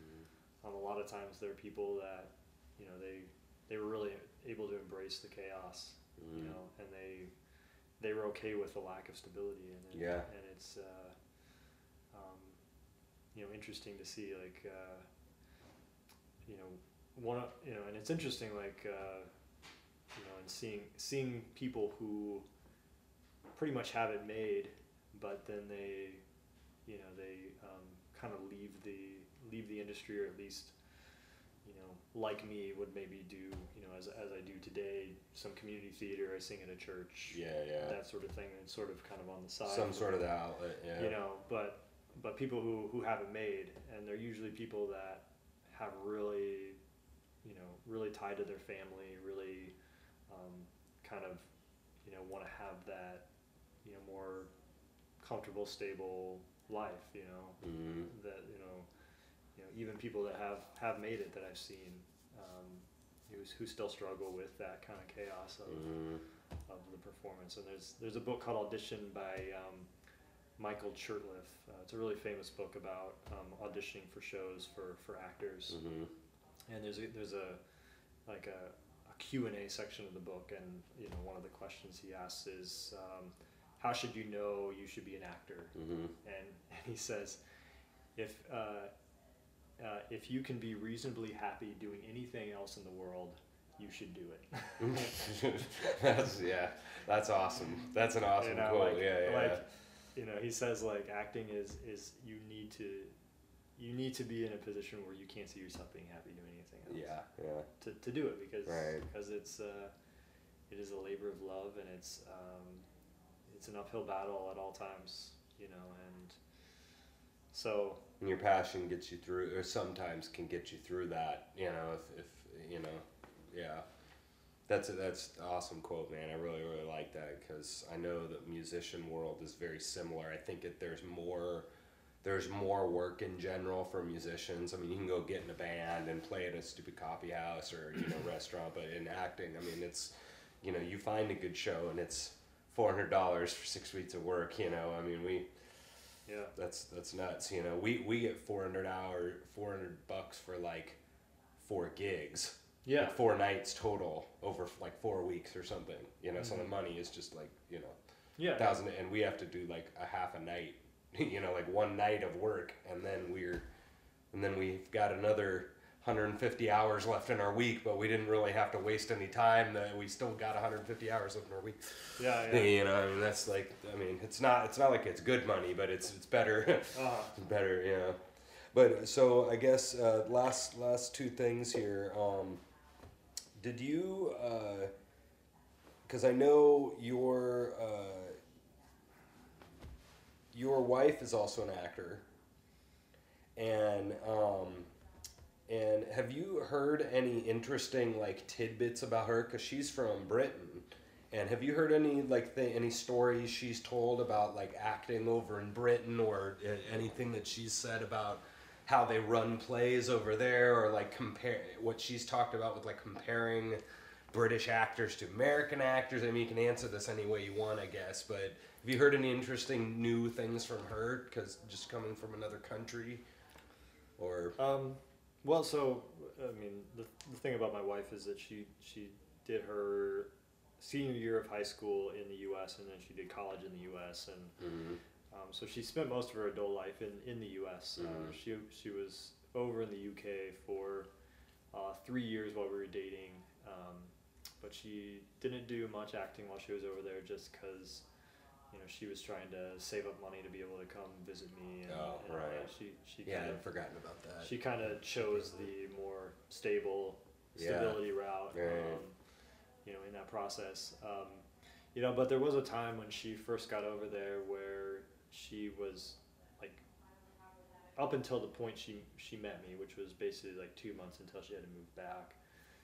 Mm, um, a lot of times there are people that you know they they were really able to embrace the chaos you mm, know and they they were okay with the lack of stability and Yeah. and it's uh, um, you know interesting to see like uh, you know one you know and it's interesting like uh, you know and seeing seeing people who pretty much have it made but then they you know they um, kind of leave the leave the industry or at least you know like me would maybe do you know as, as I do today some community theater I sing at a church yeah yeah. that sort of thing and sort of kind of on the side. Some sort of the outlet yeah. You know but but people who who have it made and they're usually people that have really you know really tied to their family really um, kind of you know want to have that you know more comfortable stable life you know Mm-hmm. that you know you know even people that have have made it that I've seen um, who who still struggle with that kind of chaos of Mm-hmm. of the performance. And there's there's a book called Audition by um, Michael Shurtleff. Uh, it's a really famous book about um, auditioning for shows for, for actors. Mm-hmm. And there's a, there's a like a, a Q and A section of the book, and you know one of the questions he asks is, um, "How should you know you should be an actor?" Mm-hmm. And, and he says, "If uh, uh, if you can be reasonably happy doing anything else in the world, you should do it." [laughs] that's yeah, that's awesome. That's an awesome You know, quote. like- yeah, yeah. like, you know, he says like acting is is you need to you need to be in a position where you can't see yourself being happy doing anything else. yeah, yeah. To, to do it because Right. because it's uh, it is a labor of love and it's um, it's an uphill battle at all times. You know, and so And your passion gets you through, or sometimes can get you through that. You know, if, if you know, yeah. That's a, that's awesome quote, man. I really really like that because I know the musician world is very similar. I think it, there's more there's more work in general for musicians. I mean, you can go get in a band and play at a stupid coffee house or you know restaurant, but in acting, I mean, it's you know you find a good show and it's four hundred dollars for six weeks of work. You know, I mean we yeah, that's that's nuts. You know, we we get four hundred hour four hundred bucks for like four gigs, yeah, like four nights total over like four weeks or something. You know, so the Mhm. money is just like you know yeah. thousand, and we have to do like a half a night. [laughs] You know, like one night of work, and then we're and then we've got another 150 hours left in our week, but we didn't really have to waste any time. That we still got 150 hours left in our week. Yeah, yeah. [laughs] You know, I mean, that's like, I mean, it's not, it's not like it's good money, but it's, it's better, [laughs] Uh, better, you know. But so I guess uh, last last two things here. Um, did you? Because I know your uh, your wife is also an actor, and um, and have you heard any interesting like tidbits about her? Because she's from Britain. And have you heard any like th- any stories she's told about like acting over in Britain or uh, anything that she's said about how they run plays over there or like compare what she's talked about with like comparing British actors to American actors? I mean, you can answer this any way you want, I guess. But have you heard any interesting new things from her? Because just coming from another country, or Um, well, so I mean, the, the thing about my wife is that she she did her senior year of high school in the U.S. and then she did college in the U.S. and um, so she spent most of her adult life in in the U.S. Uh, Mhm. she she was over in the U.K. for uh, three years while we were dating, um, but she didn't do much acting while she was over there just because. You know, she was trying to save up money to be able to come visit me. And, Oh, and right. She she yeah, kind of I'd forgotten about that. she kind of chose the more stable Yeah. stability route Right. um, you know in that process um, you know but there was a time when she first got over there where she was like up until the point she she met me which was basically like two months until she had to move back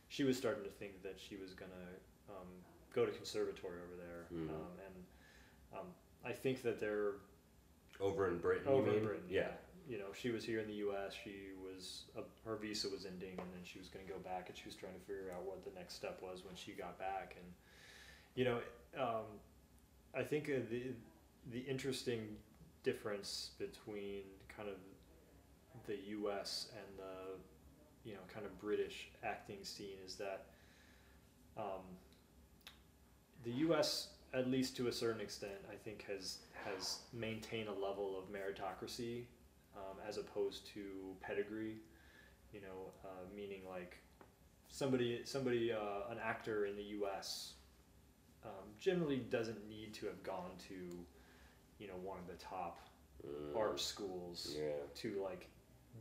she was starting to think that she was gonna um, go to conservatory over there um, and um, I think that they're over in Britain. over in? Britain. Yeah. You know, she was here in the U.S. She was uh, her visa was ending, and then she was going to go back, and she was trying to figure out what the next step was when she got back. And you know, um, I think uh, the the interesting difference between kind of the U.S. and the you know kind of British acting scene is that um, the U.S. at least to a certain extent, I think has has maintained a level of meritocracy um, as opposed to pedigree. You know, uh, meaning like somebody somebody uh, an actor in the U.S. Um, generally doesn't need to have gone to you know one of the top Mm. art schools Yeah. to like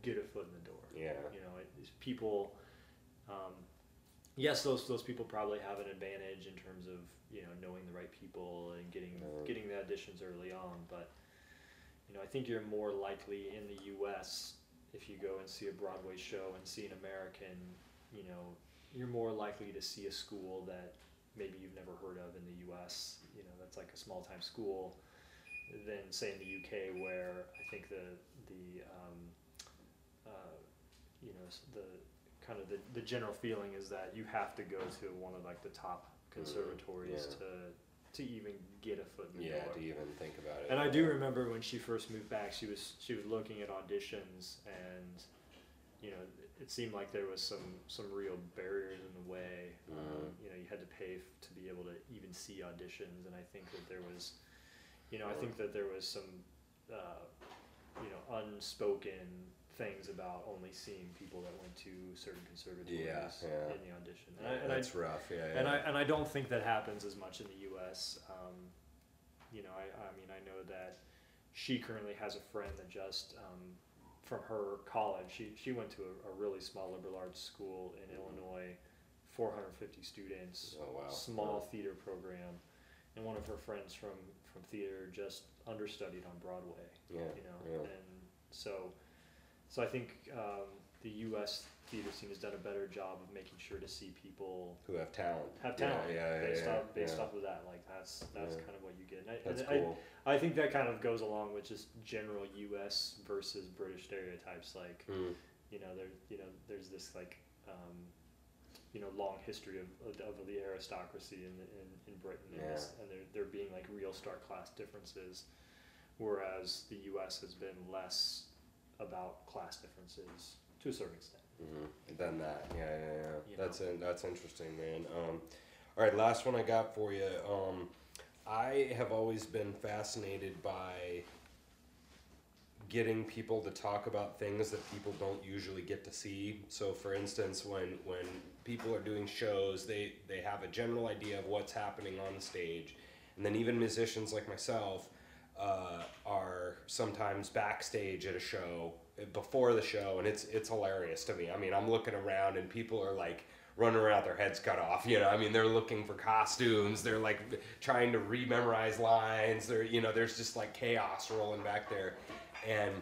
get a foot in the door Yeah. you know it, people um, yes those those people probably have an advantage in terms of you know knowing the right people and getting Yeah. getting the auditions early on but you know I think you're more likely in the US if you go and see a Broadway show and see an American you know you're more likely to see a school that maybe you've never heard of in the U.S. You know, that's like a small time school. Than say in the UK, where I think the the um, uh, you know the kind of the, the general feeling is that you have to go to one of like the top conservatories yeah. to to even get a foot in the Yeah, door. to even think about it. And I do remember when she first moved back, she was she was looking at auditions, and you know, it seemed like there was some some real barriers in the way. Um, Mhm. you know, you had to pay f- to be able to even see auditions, and I think that there was, you know, I think that there was some, uh, you know, unspoken things about only seeing people that went to certain conservatories Yeah, yeah. in the audition. And I, and I That's rough. Yeah, yeah. and I and I don't think that happens as much in the U.S. Um, you know, I, I mean, I know that she currently has a friend that just um, from her college. She she went to a, a really small liberal arts school in Illinois, 450 students, oh wow. small theater program, and one of her friends from from theater just understudied on Broadway Yeah. you know, yeah. and so, so I think um, the U.S. theater scene has done a better job of making sure to see people Who have talent. have talent Yeah, yeah, yeah based yeah, off based yeah. off of that. Like that's that's Yeah. kind of what you get. And I, That's and cool. I think that kind of goes along with just general U.S. versus British stereotypes. Like Mm. you know, there you know, there's this like um, you know long history of, of, of the aristocracy in in, in Britain, and, this, and there there being like real stark class differences, whereas the U.S. has been less about class differences to a certain extent. Mm-hmm. Done that. Yeah, yeah, yeah. You that's in, that's interesting, man. Um, all right, last one I got for you. Um, I have always been fascinated by getting people to talk about things that people don't usually get to see. So, for instance, when when people are doing shows, they they have a general idea of what's happening on the stage, and then even musicians like myself uh, are sometimes backstage at a show uh, before the show, and it's it's hilarious to me. I mean, I'm looking around and people are like running around their heads cut off. You know, I mean, they're looking for costumes. They're like trying to rememorize lines. They're you know, there's just like chaos rolling back there, and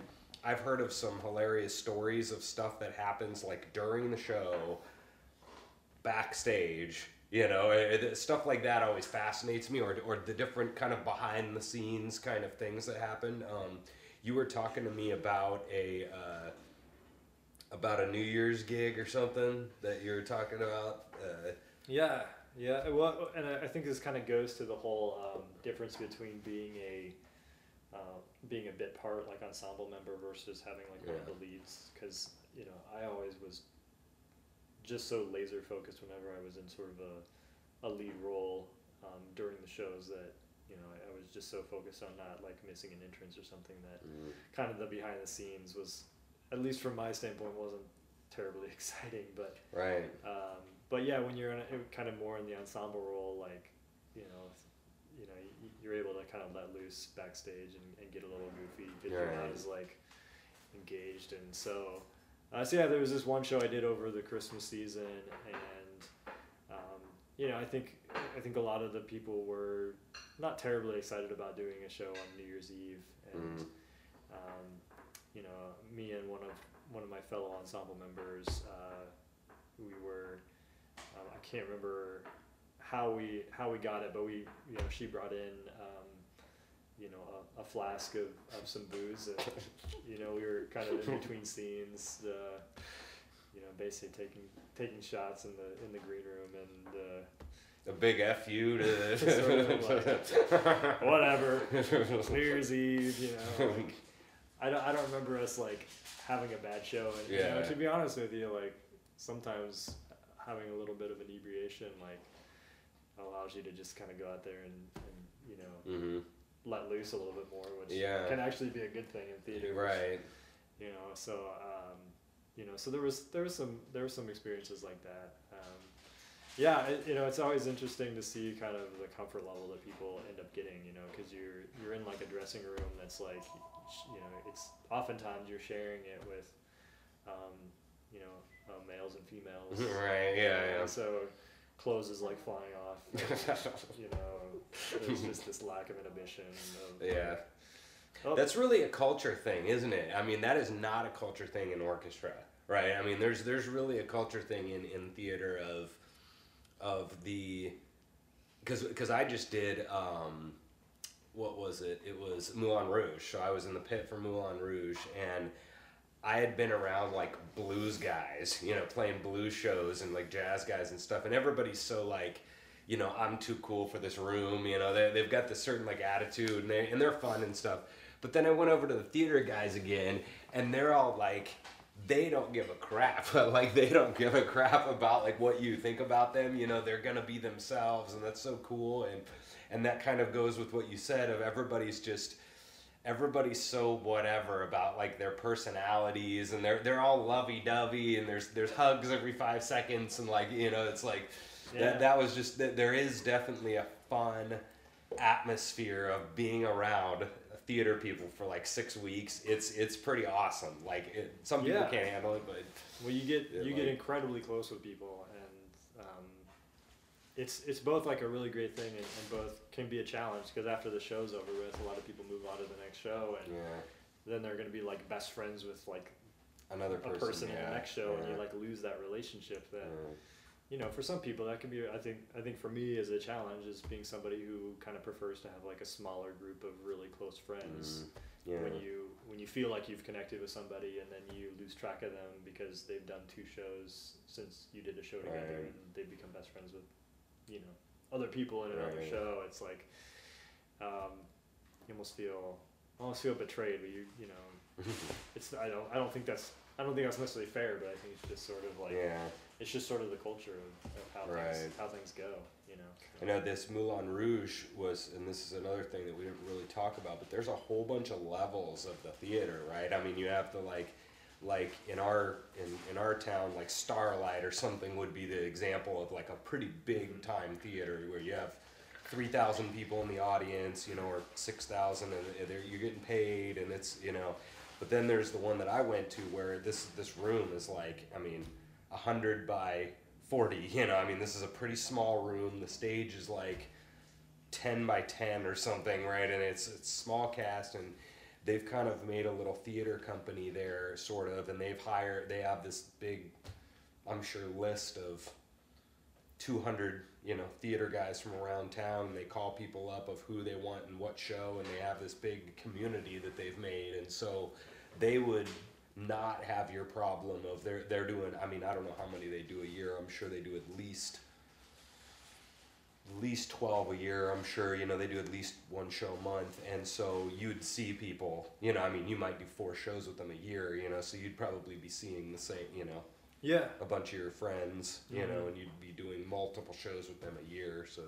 I've heard of some hilarious stories of stuff that happens like during the show, backstage. You know, eh, eh, stuff like that always fascinates me, or or the different kind of behind the scenes kind of things that happen. Um, you were talking to me about a. Uh, about a New Year's gig or something that you were talking about. Uh, Yeah, yeah. Well, and I think this kind of goes to the whole um, difference between being a uh, being a bit part, like ensemble member, versus having like one of the leads. Because you know, I always was just so laser focused whenever I was in sort of a, a lead role um, during the shows that you know I, I was just so focused on not like missing an entrance or something that mm, kind of the behind the scenes was, at least from my standpoint, wasn't terribly [laughs] exciting, but. right. Um, but yeah, when you're in a, kind of more in the ensemble role, like you know, you know you're able to kind of let loose backstage and, and get a little goofy because you're not as like engaged. And so, uh, so yeah, there was this one show I did over the Christmas season, and um, you know, I think I think a lot of the people were not terribly excited about doing a show on New Year's Eve, and Mm. um, you know, me and one of one of my fellow ensemble members, uh, we were, um, I can't remember how we how we got it, but we you know she brought in um, you know a, a flask of, of some booze, and you know we were kind of in between [laughs] scenes, uh, you know basically taking taking shots in the in the green room and. Uh, A big F you to. [laughs] Sort of [laughs] whatever. New Year's Eve, you know. Like, I don't, I don't remember us like having a bad show, and you know, Yeah. to be honest with you, like sometimes having a little bit of inebriation like allows you to just kind of go out there and, and you know hmm let loose a little bit more, which Yeah. can actually be a good thing in theater. which, Right. You know, so um, you know, so there was there was some there were some experiences like that. Um, yeah, it, you know, it's always interesting to see kind of the comfort level that people end up getting. You know, because you're you're in like a dressing room that's like, you know, it's oftentimes you're sharing it with, um, you know, uh, males and females. [laughs] Right, yeah, And yeah. So clothes is like flying off. [laughs] you know, there's just this lack of inhibition. Of, Yeah. Oh, That's really a culture thing, isn't it? I mean, that is not a culture thing in orchestra, right? I mean, there's there's really a culture thing in, in theater of of the because because I just did um, what was it? It was Moulin Rouge. So I was in the pit for Moulin Rouge, and I had been around like blues guys, you know, playing blues shows and like jazz guys and stuff, and everybody's so like. You know, I'm too cool for this room. You know, they, they've got this certain like attitude, and they and they're fun and stuff. But then I went over to the theater guys again, and they're all like, they don't give a crap. [laughs] like they don't give a crap about like what you think about them. You know, they're gonna be themselves, and that's so cool. And and that kind of goes with what you said of everybody's just everybody's so whatever about like their personalities and they're they're all lovey dovey and there's there's hugs every five seconds and like you know it's like Yeah. that that was just that there is definitely a fun atmosphere of being around theater people for like six weeks it's it's pretty awesome like it, some people Yeah. can't handle it but Well, you get you get incredibly close with people, it's it's both like a really great thing, and, and both can be a challenge because after the show's over with, a lot of people move on to the next show, and yeah then they're gonna be like best friends with like another a person, person in the next show, and you like lose that relationship. That you know, for some people, that can be. I think I think for me, as a challenge, is being somebody who kind of prefers to have like a smaller group of really close friends. Mm, yeah. when you when you feel like you've connected with somebody and then you lose track of them because they've done two shows since you did a show together Right. and they become best friends with you know other people in another Right. show it's like um, you almost feel almost feel betrayed but you you know [laughs] it's I don't I don't think that's I don't think that's necessarily fair but I think it's just sort of like yeah it's just sort of the culture of, of how Right. things how things go you know I know this Moulin Rouge was, and this is another thing that we didn't really talk about, but there's a whole bunch of levels of the theater, right? I mean, you have the like, like in our in, in our town, like Starlight or something would be the example of like a pretty big mm-hmm. time theater where you have three thousand people in the audience, you know, or six thousand, and they're, you're getting paid, and it's you know. But then there's the one that I went to where this this room is like, I mean, a hundred by 40 [laughs] you know i mean this is a pretty small room. The stage is like 10 by 10 or something right? And it's it's small cast and they've kind of made a little theater company there sort of and they've hired they have this big i'm sure list of 200 you know theater guys from around town and they call people up of who they want and what show and they have this big community that they've made and so they would not have your problem of they're they're doing I mean I don't know how many they do a year I'm sure they do at least least 12 a year I'm sure you know they do at least one show a month and so you'd see people you know I mean you might do four shows with them a year you know so you'd probably be seeing the same you know yeah a bunch of your friends you know Mhm. and you'd be doing multiple shows with them a year so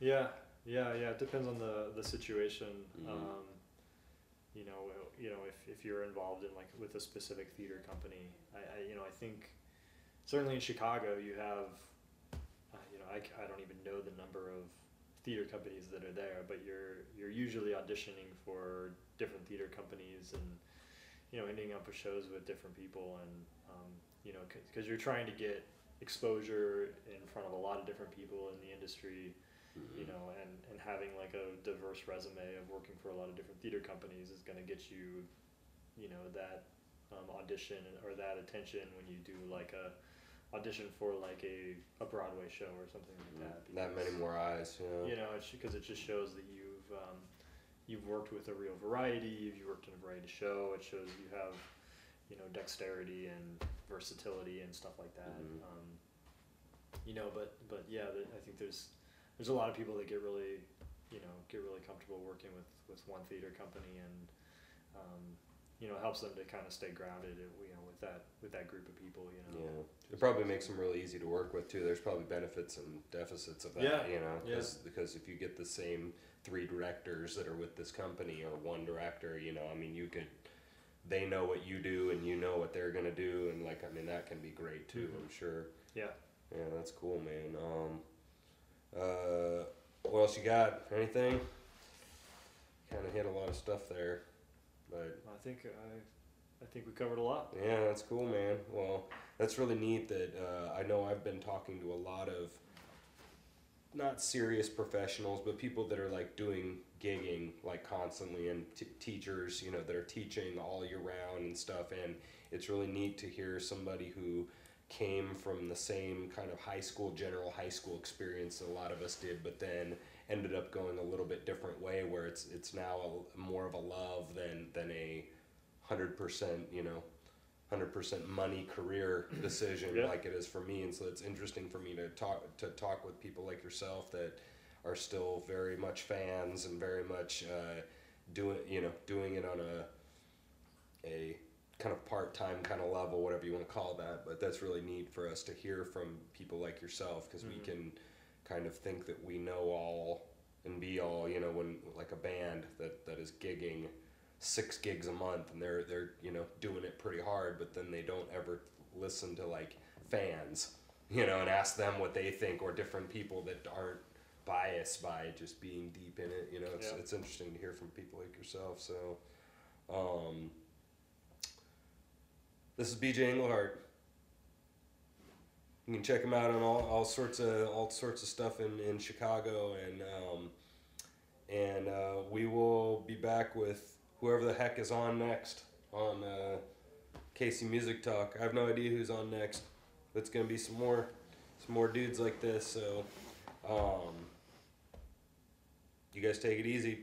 Yeah, yeah, yeah. It depends on the the situation. Mhm. Um, you know, you know, if, if you're involved in like with a specific theater company, I, I you know, I think certainly in Chicago you have, know, I, I don't even know the number of theater companies that are there, but you're you're usually auditioning for different theater companies and you know ending up with shows with different people and um, you know because you're trying to get exposure in front of a lot of different people in the industry you know, and, and having like a diverse resume of working for a lot of different theater companies is going to get you, you know, that um, audition or that attention when you do like a audition for like a, a Broadway show or something like that. that many more eyes you know You know, because it just shows that you've um, you've worked with a real variety. You've worked in a variety show. It shows you have, you know, dexterity and versatility and stuff like that. Mhm. Um, you know, but but yeah, I think there's there's a lot of people that get really, you know, get really comfortable working with with one theater company and. Um, you know, it helps them to kind of stay grounded, uh, you know, with that with that group of people, you know. Yeah, it probably makes them really easy to work with too. There's probably benefits and deficits of that. Yeah, you know, yeah. cause, because if you get the same three directors that are with this company or one director, you know, I mean, you could, they know what you do and you know what they're gonna do, and like, I mean, that can be great too. Mhm. I'm sure. Yeah. Yeah, that's cool, man. Um, uh, what else you got? Anything? Kind of hit a lot of stuff there, but I think I, I think we covered a lot. yeah, that's cool, man. Well, that's really neat that uh, I know I've been talking to a lot of not serious professionals, but people that are like doing gigging like constantly and t- teachers, you know, that are teaching all year round and stuff. And it's really neat to hear somebody who came from the same kind of high school, general high school experience that a lot of us did, but then ended up going a little bit different way where it's it's now a, more of a love than than a hundred percent, you know, hundred percent money career [clears throat] decision Yeah. like it is for me. And so it's interesting for me to talk to talk with people like yourself that are still very much fans and very much uh, doing you know doing it on a a kind of part-time kind of level whatever you want to call that but that's really neat for us to hear from people like yourself because we Mhm. can kind of think that we know all and be all you know when like a band that that is gigging six gigs a month and they're they're you know doing it pretty hard but then they don't ever listen to like fans you know and ask them what they think or different people that aren't biased by just being deep in it you know it's Yeah. it's interesting to hear from people like yourself so um this is BJ Englehardt. You can check him out on all, all sorts of all sorts of stuff in, in Chicago, and um, and uh, we will be back with whoever the heck is on next on uh, KC Music Talk. I have no idea who's on next. but It's gonna be some more some more dudes like this. So um, you guys take it easy.